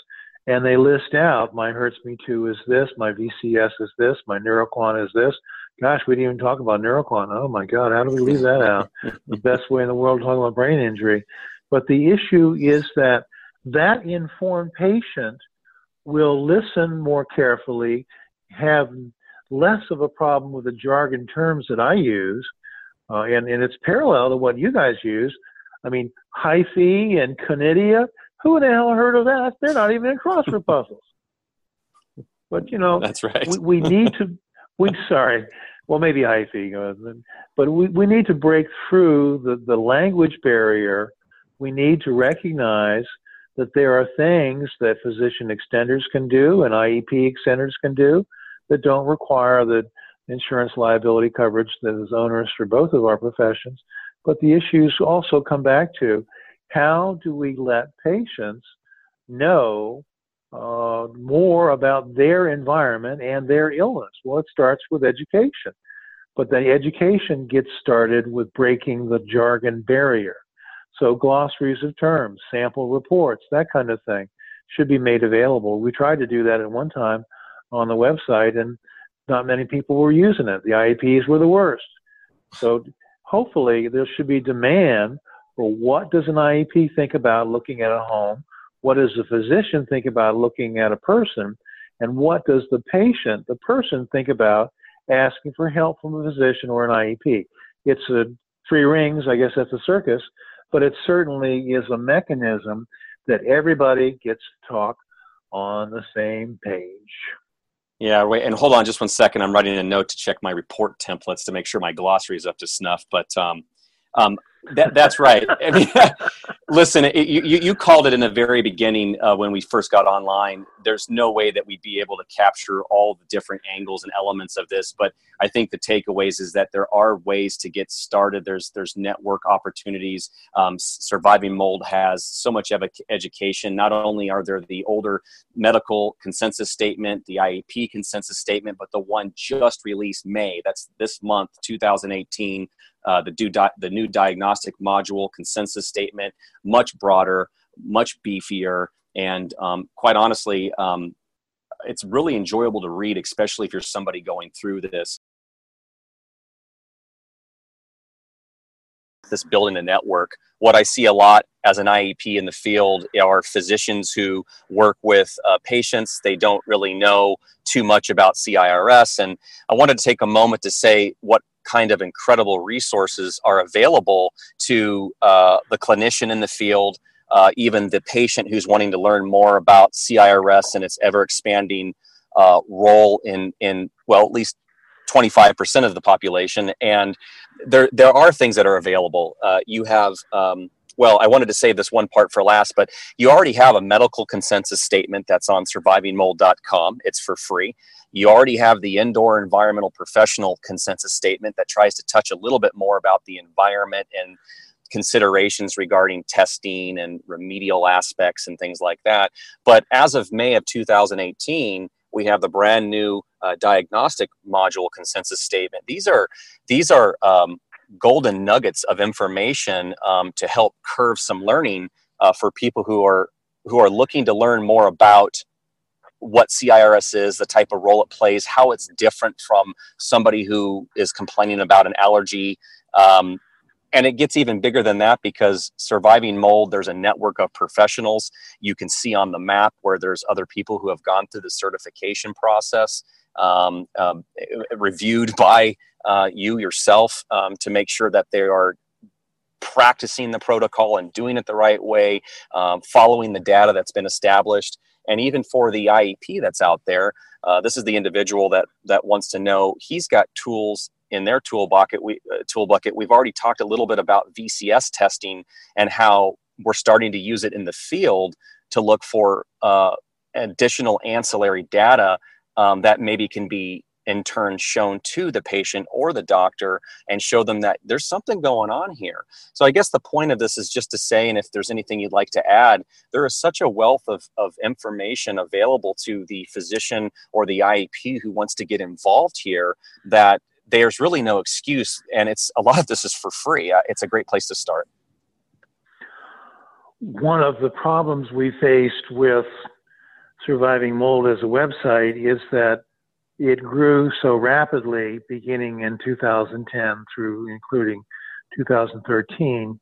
and they list out my hurts me too is this, my VCS is this, my NeuroQuant is this, Gosh, we didn't even talk about NeuroQuant. Oh my God, how do we leave that out? the best way in the world to talk about brain injury. But the issue is that that informed patient will listen more carefully, have less of a problem with the jargon terms that I use, uh, and, and it's parallel to what you guys use. I mean, hyphae and conidia, who the hell heard of that? They're not even in crossword puzzles. But you know, that's right. we, we need to. We sorry, well, maybe hyphae, but we, we need to break through the, the language barrier. We need to recognize that there are things that physician extenders can do and IEP extenders can do that don't require the insurance liability coverage that is onerous for both of our professions. But the issues also come back to how do we let patients know uh, more about their environment and their illness? Well, it starts with education, but the education gets started with breaking the jargon barrier. So, glossaries of terms, sample reports, that kind of thing should be made available. We tried to do that at one time on the website, and not many people were using it. The IEPs were the worst. So, hopefully, there should be demand for what does an IEP think about looking at a home what does the physician think about looking at a person? And what does the patient, the person, think about asking for help from a physician or an IEP? It's a three rings, I guess that's a circus, but it certainly is a mechanism that everybody gets to talk on the same page. Yeah, wait, and hold on just one second. I'm writing a note to check my report templates to make sure my glossary is up to snuff. But um, um, that, that's right. I mean, listen, it, you, you called it in the very beginning uh, when we first got online. There's no way that we'd be able to capture all the different angles and elements of this, but I think the takeaways is that there are ways to get started. There's there's network opportunities. Um, Surviving Mold has so much ev- education. Not only are there the older medical consensus statement, the IEP consensus statement, but the one just released May. That's this month, 2018 uh, the, di- the new diagnostic module consensus statement, much broader, much beefier, and um, quite honestly, um, it's really enjoyable to read, especially if you're somebody going through this. This building a network. What I see a lot as an IEP in the field are physicians who work with uh, patients. They don't really know too much about CIRS. And I wanted to take a moment to say what kind of incredible resources are available to uh, the clinician in the field, uh, even the patient who's wanting to learn more about CIRS and its ever expanding uh, role in, in, well, at least 25% of the population. And there, there are things that are available. Uh, you have um, well, I wanted to save this one part for last, but you already have a medical consensus statement that's on survivingmold.com. It's for free. You already have the indoor environmental professional consensus statement that tries to touch a little bit more about the environment and considerations regarding testing and remedial aspects and things like that. But as of May of 2018, we have the brand new uh, diagnostic module consensus statement. These are these are um, golden nuggets of information um, to help curve some learning uh, for people who are who are looking to learn more about what CIRS is, the type of role it plays, how it's different from somebody who is complaining about an allergy. Um, and it gets even bigger than that because surviving mold there's a network of professionals you can see on the map where there's other people who have gone through the certification process um, um, reviewed by uh, you yourself um, to make sure that they are practicing the protocol and doing it the right way um, following the data that's been established and even for the IEP that's out there uh, this is the individual that that wants to know he's got tools in their tool bucket, we, uh, tool bucket, we've already talked a little bit about VCS testing and how we're starting to use it in the field to look for uh, additional ancillary data um, that maybe can be in turn shown to the patient or the doctor and show them that there's something going on here. So I guess the point of this is just to say, and if there's anything you'd like to add, there is such a wealth of, of information available to the physician or the IEP who wants to get involved here that there's really no excuse and it's a lot of this is for free uh, it's a great place to start one of the problems we faced with surviving mold as a website is that it grew so rapidly beginning in 2010 through including 2013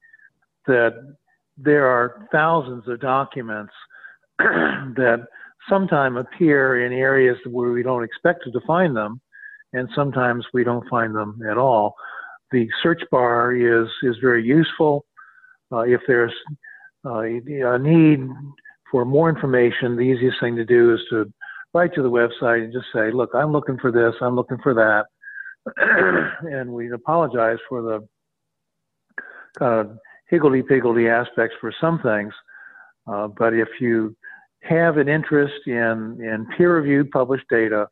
that there are thousands of documents that sometimes appear in areas where we don't expect to find them and sometimes we don't find them at all. The search bar is is very useful. Uh, if there's uh, a need for more information, the easiest thing to do is to write to the website and just say, "Look, I'm looking for this. I'm looking for that," and we apologize for the kind of higgledy-piggledy aspects for some things. Uh, but if you have an interest in, in peer-reviewed published data,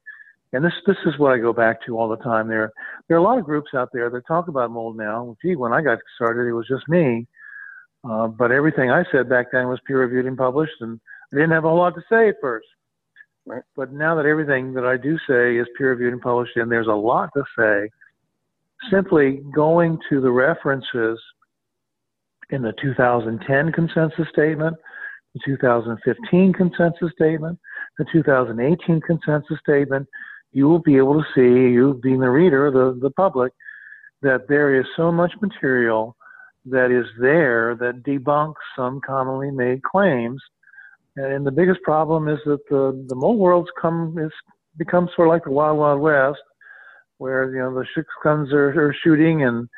and this this is what I go back to all the time. There there are a lot of groups out there that talk about mold now. Gee, when I got started, it was just me. Uh, but everything I said back then was peer reviewed and published, and I didn't have a whole lot to say at first. Right. But now that everything that I do say is peer reviewed and published, and there's a lot to say, simply going to the references in the 2010 consensus statement, the 2015 consensus statement, the 2018 consensus statement, you will be able to see, you being the reader, the, the public, that there is so much material that is there that debunks some commonly made claims. And the biggest problem is that the, the mold world's come is become sort of like the wild wild west, where you know the six guns are, are shooting and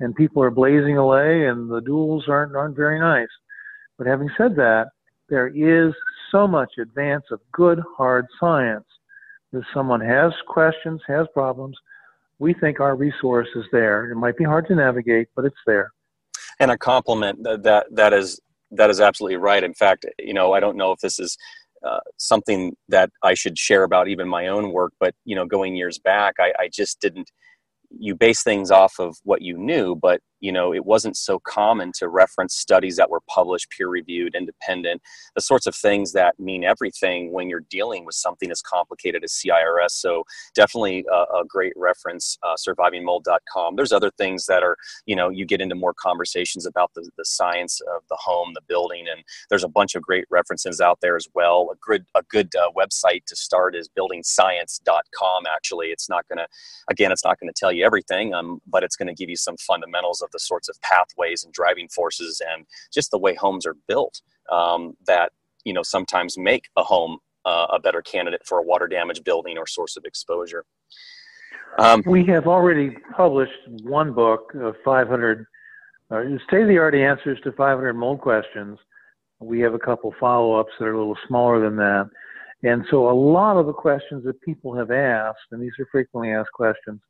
and people are blazing away and the duels aren't aren't very nice. But having said that, there is so much advance of good hard science if someone has questions, has problems, we think our resource is there. It might be hard to navigate, but it's there. And a compliment that that, that is that is absolutely right. In fact, you know, I don't know if this is uh, something that I should share about even my own work, but you know, going years back, I, I just didn't. You base things off of what you knew, but you know it wasn't so common to reference studies that were published peer reviewed independent the sorts of things that mean everything when you're dealing with something as complicated as CIRS so definitely a, a great reference uh, survivingmold.com there's other things that are you know you get into more conversations about the, the science of the home the building and there's a bunch of great references out there as well. A good a good uh, website to start is buildingscience.com actually. It's not going to again it's not going to tell you everything um, but it's going to give you some fundamentals of the sorts of pathways and driving forces and just the way homes are built um, that you know sometimes make a home uh, a better candidate for a water damage building or source of exposure. Um, we have already published one book of 500 uh, state-of-the-art answers to 500 mold questions. We have a couple follow-ups that are a little smaller than that. And so a lot of the questions that people have asked, and these are frequently asked questions,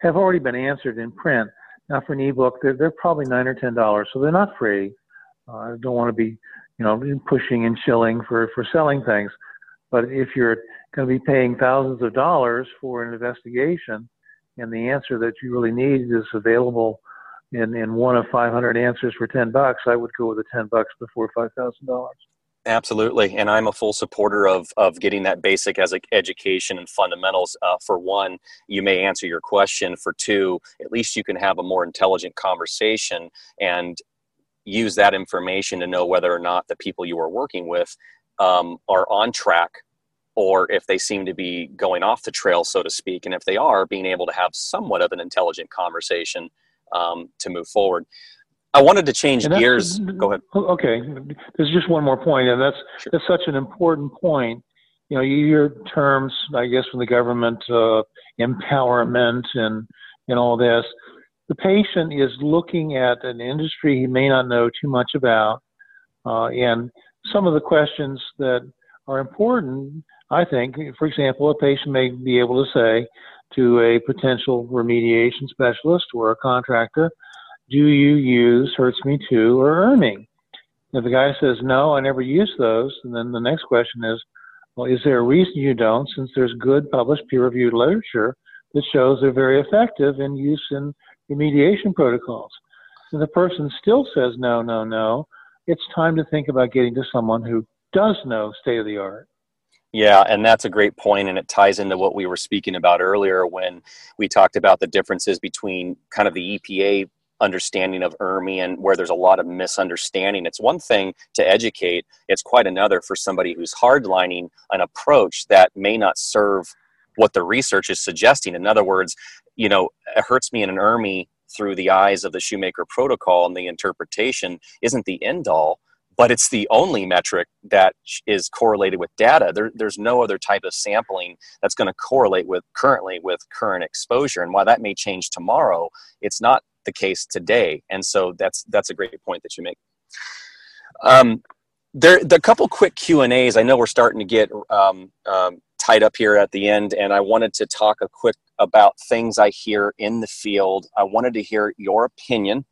have already been answered in print. Now, for an ebook, they're, they're probably nine or ten dollars, so they're not free. Uh, I don't want to be, you know, pushing and shilling for, for selling things. But if you're going to be paying thousands of dollars for an investigation and the answer that you really need is available in, in one of 500 answers for 10 bucks, I would go with the 10 bucks before $5,000. Absolutely, and I'm a full supporter of of getting that basic as education and fundamentals. Uh, for one, you may answer your question. For two, at least you can have a more intelligent conversation and use that information to know whether or not the people you are working with um, are on track or if they seem to be going off the trail, so to speak. And if they are, being able to have somewhat of an intelligent conversation um, to move forward. I wanted to change gears. Go ahead. Okay, there's just one more point, and that's sure. that's such an important point. You know, you hear terms, I guess, from the government, uh, empowerment, and and all this. The patient is looking at an industry he may not know too much about, uh, and some of the questions that are important, I think, for example, a patient may be able to say to a potential remediation specialist or a contractor, do you use Hurts Me Too or ERMI? If the guy says, no, I never use those, and then the next question is, well, is there a reason you don't, since there's good published peer-reviewed literature that shows they're very effective in use in remediation protocols? If the person still says no, no, no, it's time to think about getting to someone who does know state of the art. Yeah, and that's a great point, and it ties into what we were speaking about earlier when we talked about the differences between kind of the EPA understanding of ERMI and where there's a lot of misunderstanding. It's one thing to educate, it's quite another for somebody who's hardlining an approach that may not serve what the research is suggesting. In other words, you know, it HERTSMI in an ERMI through the eyes of the Shoemaker protocol and the interpretation isn't the end all but it's the only metric that is correlated with data. There, there's no other type of sampling that's going to correlate with currently with current exposure. And while that may change tomorrow, it's not the case today. And so that's that's a great point that you make. Um, there, the couple quick Q and A's. I know we're starting to get um, um, tied up here at the end, and I wanted to talk a quick about things I hear in the field. I wanted to hear your opinion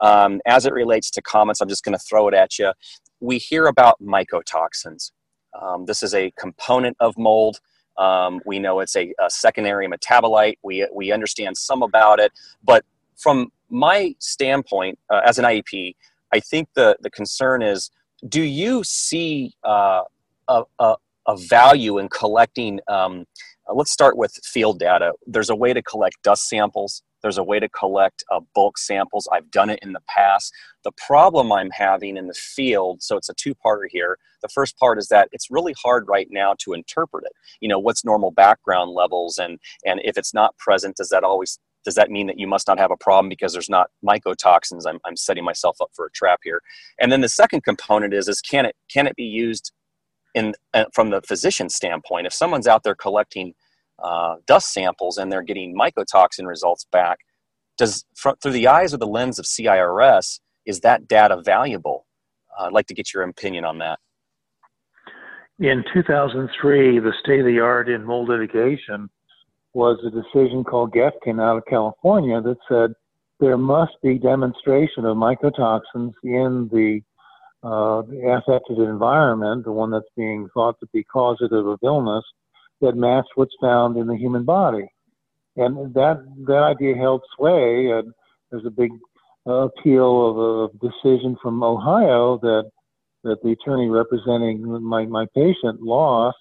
um, as it relates to comments. I'm just going to throw it at you. We hear about mycotoxins. Um, this is a component of mold. Um, we know it's a, a, secondary metabolite. We, we understand some about it, but from my standpoint uh, as an IEP, I think the, the concern is do you see uh, a, a, a, value in collecting? Um, uh, let's start with field data. There's a way to collect dust samples. There's a way to collect uh, bulk samples. I've done it in the past. The problem I'm having in the field, so it's a two-parter here. The first part is that it's really hard right now to interpret it. You know, what's normal background levels, and and if it's not present, does that always does that mean that you must not have a problem because there's not mycotoxins? I'm, I'm setting myself up for a trap here. And then the second component is, is can it, can it be used in, uh, from the physician standpoint? If someone's out there collecting uh, dust samples and they're getting mycotoxin results back, does through the eyes or the lens of CIRS, is that data valuable? Uh, I'd like to get your opinion on that. In 2003, the state of the art in mold litigation was a decision called Geffcken out of California that said there must be demonstration of mycotoxins in the uh, the affected environment, the one that's being thought to be causative of illness, that match what's found in the human body. And that that idea held sway. And there's a big uh, appeal of a decision from Ohio that that the attorney representing my, my patient lost.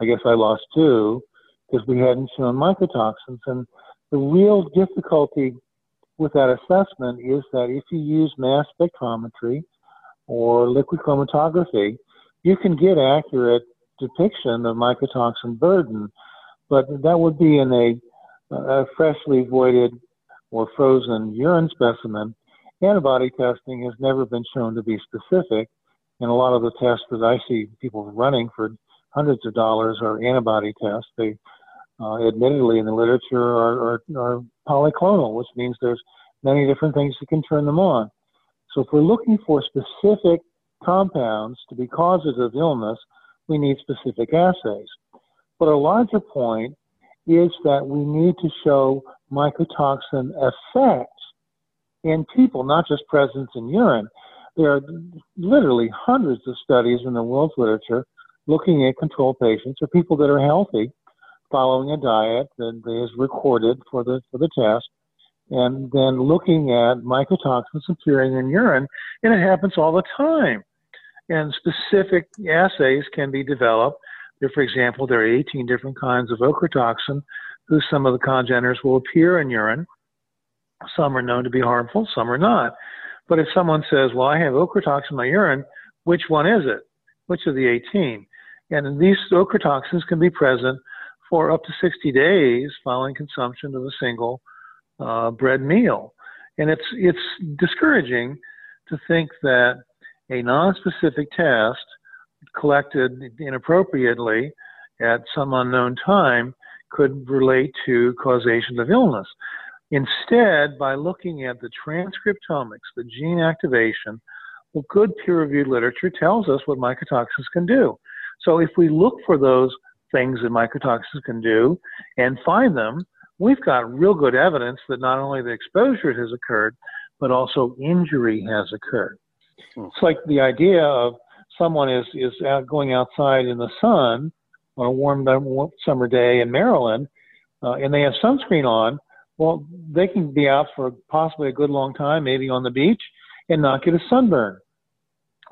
I guess I lost too because we hadn't shown mycotoxins. And the real difficulty with that assessment is that if you use mass spectrometry or liquid chromatography, you can get accurate depiction of mycotoxin burden, but that would be in a, a freshly voided or frozen urine specimen. Antibody testing has never been shown to be specific, and a lot of the tests that I see people running for hundreds of dollars are antibody tests. They uh, admittedly in the literature are, are, are, polyclonal, which means there's many different things that can turn them on. So if we're looking for specific compounds to be causes of illness, we need specific assays. But a larger point is that we need to show mycotoxin effects in people, not just presence in urine. there are literally hundreds of studies in the world's literature looking at control patients or people that are healthy following a diet that is recorded for the for the test and then looking at mycotoxins appearing in urine and it happens all the time. And specific assays can be developed. For example there are 18 different kinds of ochratoxin whose some of the congeners will appear in urine. Some are known to be harmful some are not. But if someone says well i have ochratoxin in my urine which one is it? Which of the 18 and these ochratoxins can be present for up to 60 days following consumption of a single uh, bread meal. And it's, it's discouraging to think that a non-specific test collected inappropriately at some unknown time could relate to causation of illness. Instead, by looking at the transcriptomics, the gene activation, well, good peer-reviewed literature tells us what mycotoxins can do. So if we look for those things that mycotoxins can do and find them, we've got real good evidence that not only the exposure has occurred, but also injury has occurred. Hmm. It's like the idea of someone is, is out going outside in the sun on a warm summer day in Maryland, uh, and they have sunscreen on. Well, they can be out for possibly a good long time, maybe on the beach, and not get a sunburn.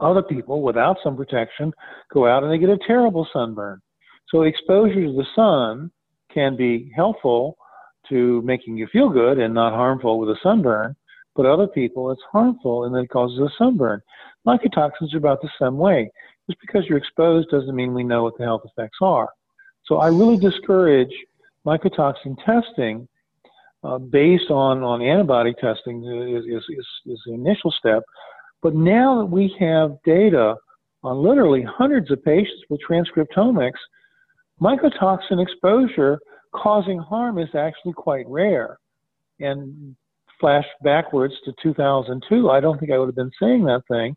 Other people without some protection go out and they get a terrible sunburn. So exposure to the sun can be helpful to making you feel good and not harmful with a sunburn, but other people it's harmful and it causes a sunburn. Mycotoxins are about the same way. Just because you're exposed doesn't mean we know what the health effects are. So I really discourage mycotoxin testing uh, based on, on antibody testing is, is, is, is the initial step. But now that we have data on literally hundreds of patients with transcriptomics, mycotoxin exposure causing harm is actually quite rare. And flash backwards to 2002, I don't think I would have been saying that thing,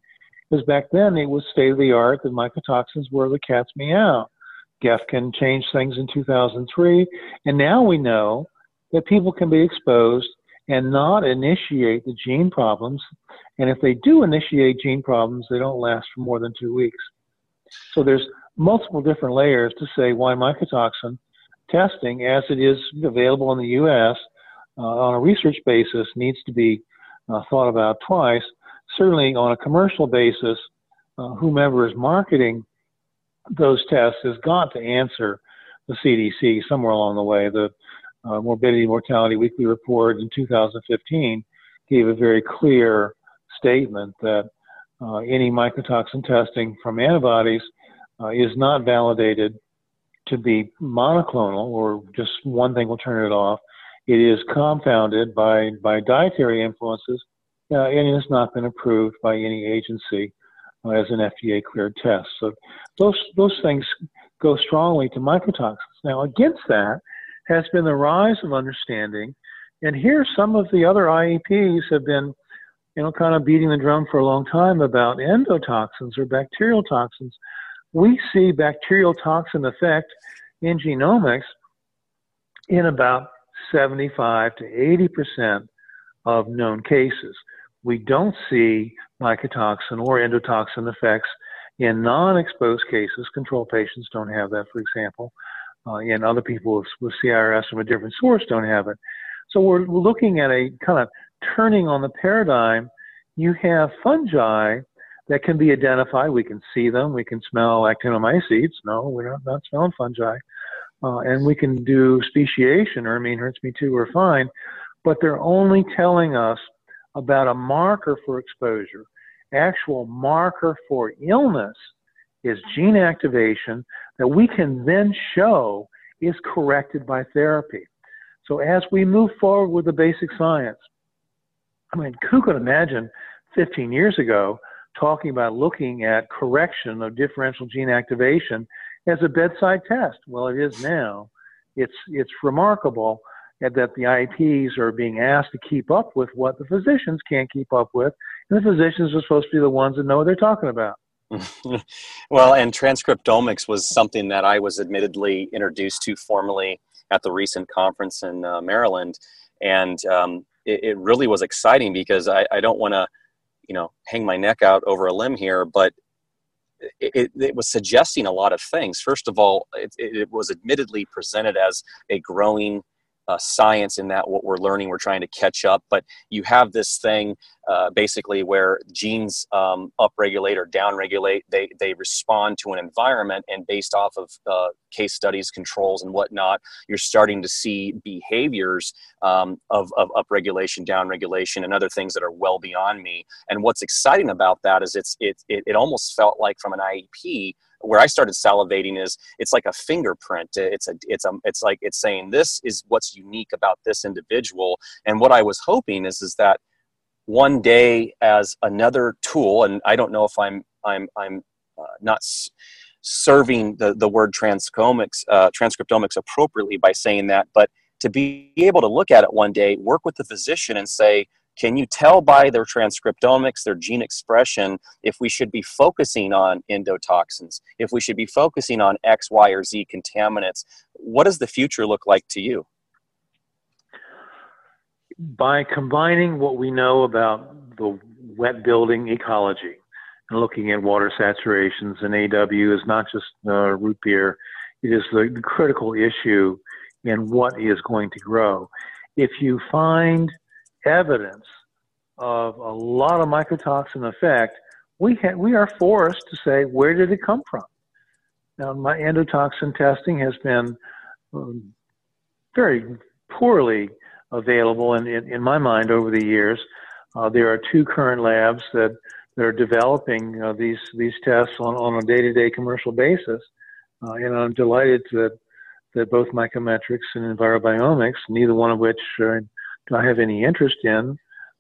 because back then it was state of the art that mycotoxins were the cat's meow. Geffcken changed things in 2003, and now we know that people can be exposed and not initiate the gene problems. And if they do initiate gene problems, they don't last for more than two weeks. So there's multiple different layers to say why mycotoxin testing, as it is available in the U.S. Uh, on a research basis, needs to be uh, thought about twice. Certainly, on a commercial basis, uh, whomever is marketing those tests has got to answer the CDC somewhere along the way. The uh, Morbidity Mortality Weekly Report in 2015 gave a very clear statement that uh, any mycotoxin testing from antibodies uh, is not validated to be monoclonal or just one thing will turn it off. It is compounded by, by dietary influences uh, and has not been approved by any agency uh, as an FDA cleared test. So those, those things go strongly to mycotoxins. Now, against that has been the rise of understanding. And here, some of the other IEPs have been, you know, kind of beating the drum for a long time about endotoxins or bacterial toxins we see bacterial toxin effect in genomics in about 75 to 80 percent of known cases. We don't see mycotoxin or endotoxin effects in non-exposed cases. Control patients don't have that, for example, uh, and other people with, with CIRS from a different source don't have it. So we're looking at a kind of turning on the paradigm. You have fungi that can be identified. We can see them. We can smell actinomycetes. No, we're not, not smelling fungi. Uh, and we can do speciation, I mean, HERTSMI-2, we're fine. But they're only telling us about a marker for exposure. Actual marker for illness is gene activation that we can then show is corrected by therapy. So as we move forward with the basic science, I mean, who could imagine 15 years ago talking about looking at correction of differential gene activation as a bedside test. Well, it is now. It's it's remarkable that the IEPs are being asked to keep up with what the physicians can't keep up with, and the physicians are supposed to be the ones that know what they're talking about. well, and transcriptomics was something that I was admittedly introduced to formally at the recent conference in uh, Maryland, and um, it, it, really was exciting because I, I don't want to you know hang my neck out over a limb here, but it, it, it, was suggesting a lot of things. First of all, it, it was admittedly presented as a growing uh, science in that what we're learning, we're trying to catch up. But you have this thing uh, basically where genes um, upregulate or downregulate. They they respond to an environment, and based off of uh, case studies, controls, and whatnot, you're starting to see behaviors um, of of upregulation, downregulation, and other things that are well beyond me. And what's exciting about that is it's it it, it almost felt like from an IEP where I started salivating is it's like a fingerprint. It's a it's a it's like it's saying this is what's unique about this individual. And what I was hoping is is that one day as another tool, and I don't know if I'm I'm I'm uh, not. S- serving the, the word transcriptomics, uh, transcriptomics appropriately by saying that, but to be able to look at it one day, work with the physician and say, can you tell by their transcriptomics, their gene expression, if we should be focusing on endotoxins, if we should be focusing on X, Y, or Z contaminants? What does the future look like to you? By combining what we know about the wet building ecology and looking at water saturations, and AW is not just uh, root beer, it is the critical issue in what is going to grow. If you find evidence of a lot of mycotoxin effect, we ha- we are forced to say where did it come from. Now, my endotoxin testing has been um, very poorly available in, in, in, my mind over the years. Uh, there are two current labs that, that are developing uh, these these tests on, on a day-to-day commercial basis, uh, and I'm delighted that that both Mycometrics and EnviroBiomics, neither one of which uh, do I have any interest in.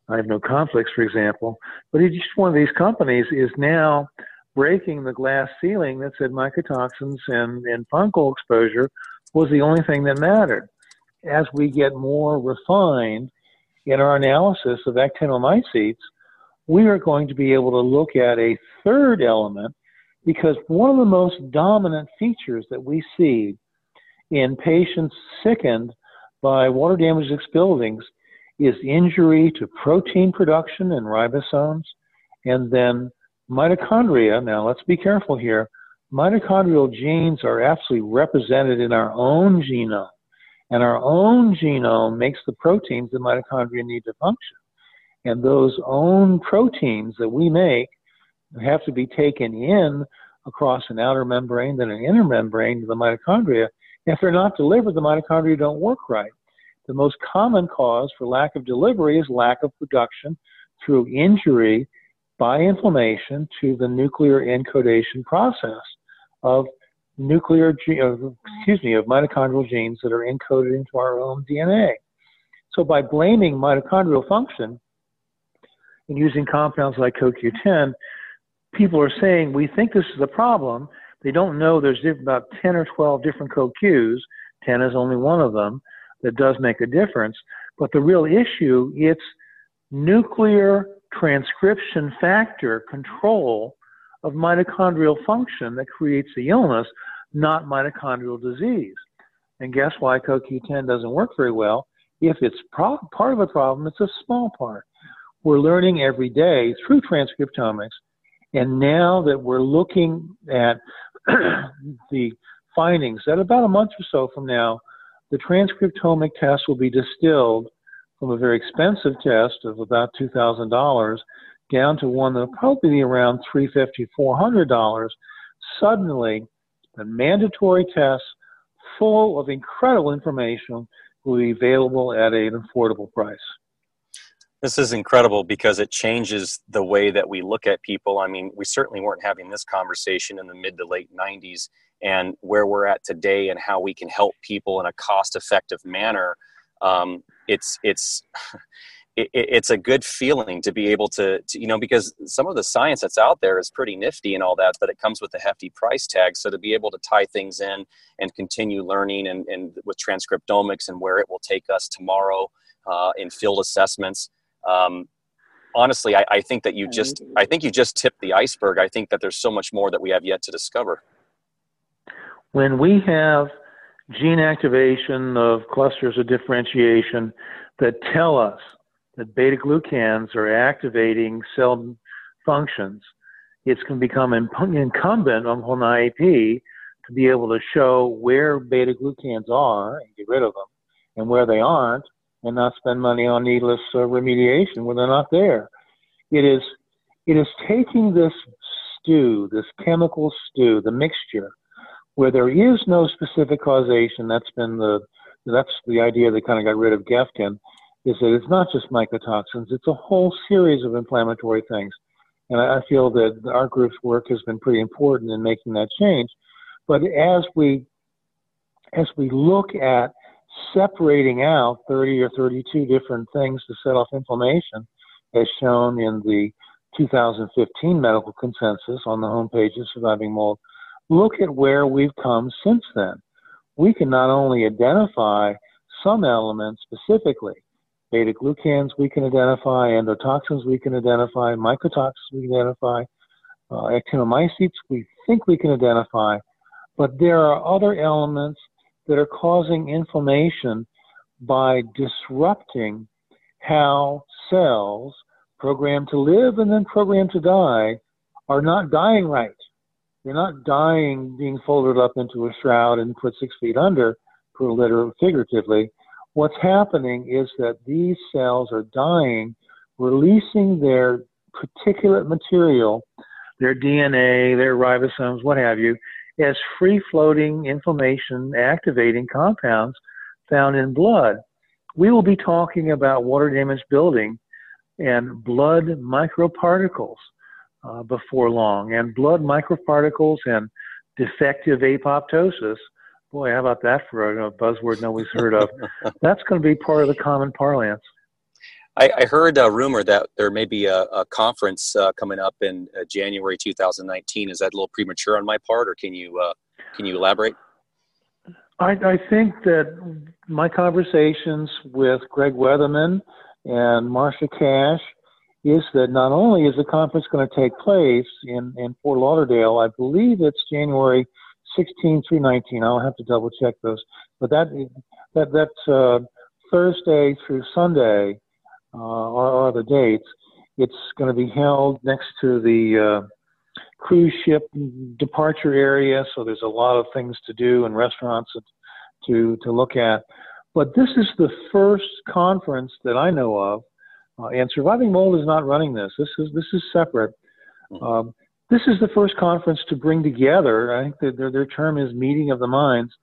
I have no conflicts, for example. But each one of these companies is now breaking the glass ceiling that said mycotoxins and, and fungal exposure was the only thing that mattered. As we get more refined in our analysis of actinomycetes, we are going to be able to look at a third element because one of the most dominant features that we see in patients sickened by water damaged buildings is injury to protein production and ribosomes, and then mitochondria. Now, let's be careful here. Mitochondrial genes are absolutely represented in our own genome, and our own genome makes the proteins that mitochondria need to function. And those own proteins that we make have to be taken in across an outer membrane, then an inner membrane to the mitochondria. If they're not delivered, the mitochondria don't work right. The most common cause for lack of delivery is lack of production through injury by inflammation to the nuclear encodation process of nuclear, excuse me, of mitochondrial genes that are encoded into our own DNA. So by blaming mitochondrial function and using compounds like CoQ10, people are saying we think this is a problem. They don't know there's about 10 or 12 different CoQs. 10 is only one of them that does make a difference. But the real issue, it's nuclear transcription factor control of mitochondrial function that creates the illness, not mitochondrial disease. And guess why CoQ10 doesn't work very well? If it's pro- part of a problem, it's a small part. We're learning every day through transcriptomics, and now that we're looking at the findings, that about a month or so from now, the transcriptomic test will be distilled from a very expensive test of about $2,000 down to one that will probably be around $350, $400. Suddenly, a mandatory test full of incredible information will be available at an affordable price. This is incredible because it changes the way that we look at people. I mean, we certainly weren't having this conversation in the mid to late 90s and where we're at today and how we can help people in a cost effective manner um, it's it's it, it's a good feeling to be able to, to, you know because some of the science that's out there is pretty nifty and all that but it comes with a hefty price tag. So to be able to tie things in and continue learning and, and with transcriptomics and where it will take us tomorrow uh, in field assessments um, honestly I, I think that you just i think you just tipped the iceberg. I think that there's so much more that we have yet to discover when we have gene activation of clusters of differentiation that tell us that beta glucans are activating cell functions, it's going to become incumbent on IEP to be able to show where beta glucans are and get rid of them, and where they aren't, and not spend money on needless uh, remediation when they're not there. It is it is taking this stew, this chemical stew, the mixture, where there is no specific causation. That's been the that's the idea that kind of got rid of Geffcken, is that it's not just mycotoxins; it's a whole series of inflammatory things. And I feel that our group's work has been pretty important in making that change. But as we as we look at separating out 30 or 32 different things to set off inflammation, as shown in the 2015 medical consensus on the homepage of Surviving Mold, look at where we've come since then. We can not only identify some elements specifically, beta glucans we can identify, endotoxins we can identify, mycotoxins we can identify, uh, actinomycetes we think we can identify, but there are other elements that are causing inflammation by disrupting how cells programmed to live and then programmed to die are not dying right. They're not dying being folded up into a shroud and put six feet under, for literally figuratively. What's happening is that these cells are dying, releasing their particulate material, their DNA, their ribosomes, what have you, as free floating inflammation activating compounds found in blood. We will be talking about water damage building and blood microparticles uh, before long. And blood microparticles and defective apoptosis, boy, how about that for a, buzzword nobody's heard of? That's going to be part of the common parlance. I, I heard a rumor that there may be a, a conference uh, coming up in uh, January 2019. Is that a little premature on my part, or can you uh, can you elaborate? I, I think that my conversations with Greg Weatherman and Marsha Cash is that not only is the conference going to take place in, in Fort Lauderdale, I believe it's January 16 through 19. I'll have to double check those, but that that that's uh, Thursday through Sunday uh, are, are the dates. It's going to be held next to the uh, cruise ship departure area, so there's a lot of things to do and restaurants to to look at. But this is the first conference that I know of, uh, and Surviving Mold is not running this. This is this is separate. Hmm. Um, this is the first conference to bring together. I think that their their term is meeting of the minds.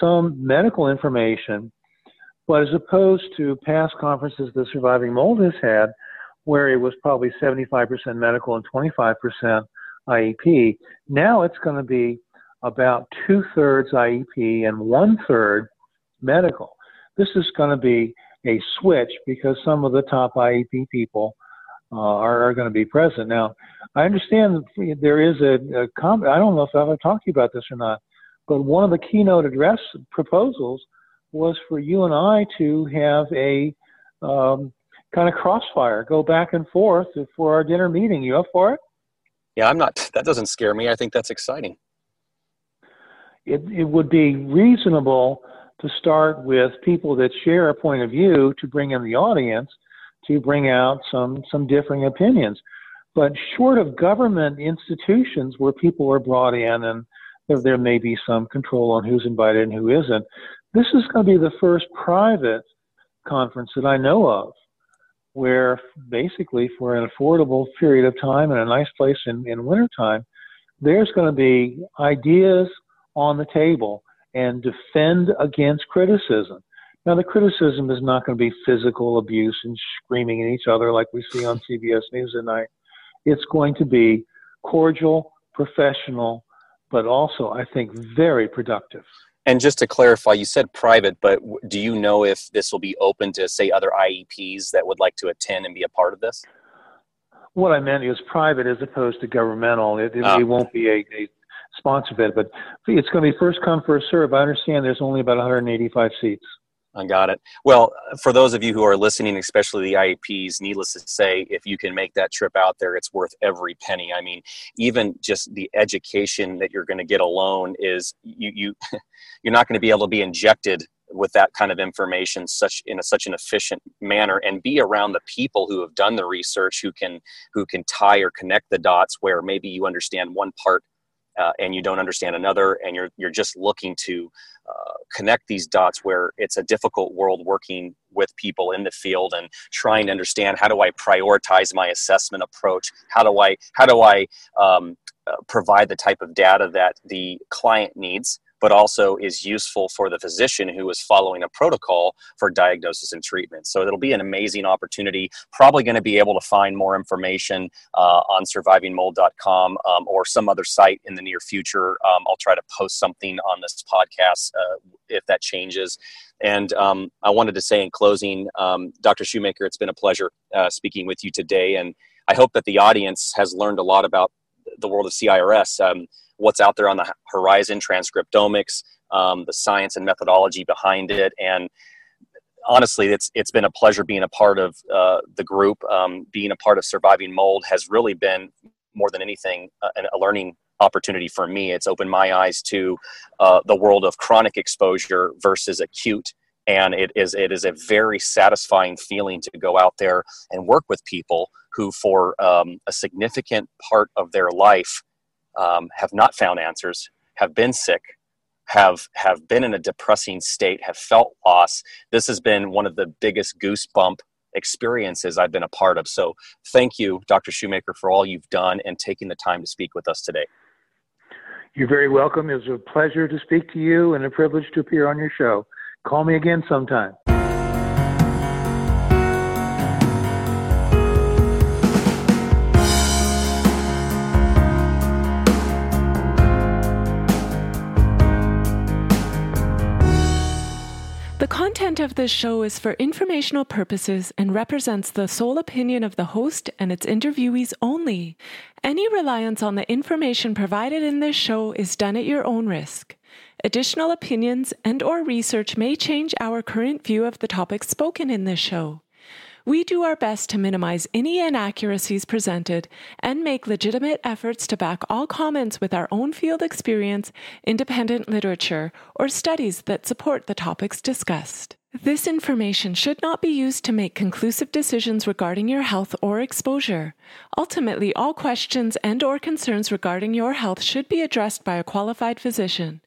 Some medical information but as opposed to past conferences that Surviving Mold has had, where it was probably 75% medical and 25% IEP, now it's going to be about two thirds IEP and one third medical. This is going to be a switch because some of the top IEP people uh, are, are, going to be present. Now, I understand there is a, a comment. I don't know if I've talked to you about this or not, but one of the keynote address proposals was for you and I to have a um, kind of crossfire, go back and forth for our dinner meeting. You up for it? Yeah, I'm not. That doesn't scare me. I think that's exciting. It, it would be reasonable to start with people that share a point of view to bring in the audience to bring out some some differing opinions. But short of government institutions where people are brought in and there, there may be some control on who's invited and who isn't, this is going to be the first private conference that I know of where basically for an affordable period of time and a nice place in, in wintertime, there's going to be ideas on the table and defend against criticism. Now, the criticism is not going to be physical abuse and screaming at each other like we see on CBS News at night. It's going to be cordial, professional, but also, I think, very productive. And just to clarify, you said private, but do you know if this will be open to, say, other IEPs that would like to attend and be a part of this? What I meant is private as opposed to governmental. It, it, oh. it won't be a, a sponsor bid, but it's going to be first come, first serve. I understand there's only about 185 seats. I got it. Well, for those of you who are listening, especially the IEPs, needless to say, if you can make that trip out there, it's worth every penny. I mean, even just the education that you're going to get alone is you you you're not going to be able to be injected with that kind of information such in a, such an efficient manner and be around the people who have done the research who can who can tie or connect the dots where maybe you understand one part uh, and you don't understand another and you're you're just looking to uh, connect these dots where it's a difficult world working with people in the field and trying to understand how do I prioritize my assessment approach? How do I how do I um, uh, provide the type of data that the client needs but also is useful for the physician who is following a protocol for diagnosis and treatment. So it'll be an amazing opportunity. Probably going to be able to find more information uh, on survivingmold.com um, or some other site in the near future. Um, I'll try to post something on this podcast uh, if that changes. And um, I wanted to say in closing, um, Dr. Shoemaker, it's been a pleasure uh, speaking with you today. And I hope that the audience has learned a lot about the world of CIRS. Um, what's out there on the horizon, transcriptomics, um, the science and methodology behind it, and honestly, it's it's been a pleasure being a part of uh, the group. Um, being a part of Surviving Mold has really been more than anything uh, a learning opportunity for me. It's opened my eyes to uh, the world of chronic exposure versus acute. And it is it is a very satisfying feeling to go out there and work with people who, for um, a significant part of their life, um, have not found answers, have been sick, have have been in a depressing state, have felt loss. This has been one of the biggest goosebump experiences I've been a part of. So thank you, Dr. Shoemaker, for all you've done and taking the time to speak with us today. You're very welcome. It was a pleasure to speak to you and a privilege to appear on your show. Call me again sometime. Content of this show is for informational purposes and represents the sole opinion of the host and its interviewees only. Any reliance on the information provided in this show is done at your own risk. Additional opinions and or research may change our current view of the topics spoken in this show. We do our best to minimize any inaccuracies presented and make legitimate efforts to back all comments with our own field experience, independent literature, or studies that support the topics discussed. This information should not be used to make conclusive decisions regarding your health or exposure. Ultimately, all questions and or concerns regarding your health should be addressed by a qualified physician.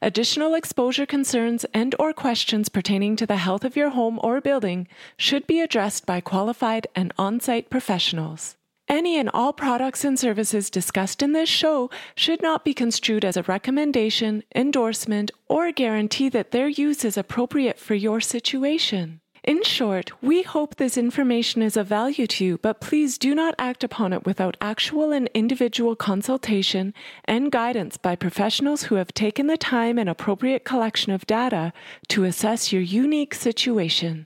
Additional exposure concerns and or questions pertaining to the health of your home or building should be addressed by qualified and on-site professionals. Any and all products and services discussed in this show should not be construed as a recommendation, endorsement, or guarantee that their use is appropriate for your situation. In short, we hope this information is of value to you, but please do not act upon it without actual and individual consultation and guidance by professionals who have taken the time and appropriate collection of data to assess your unique situation.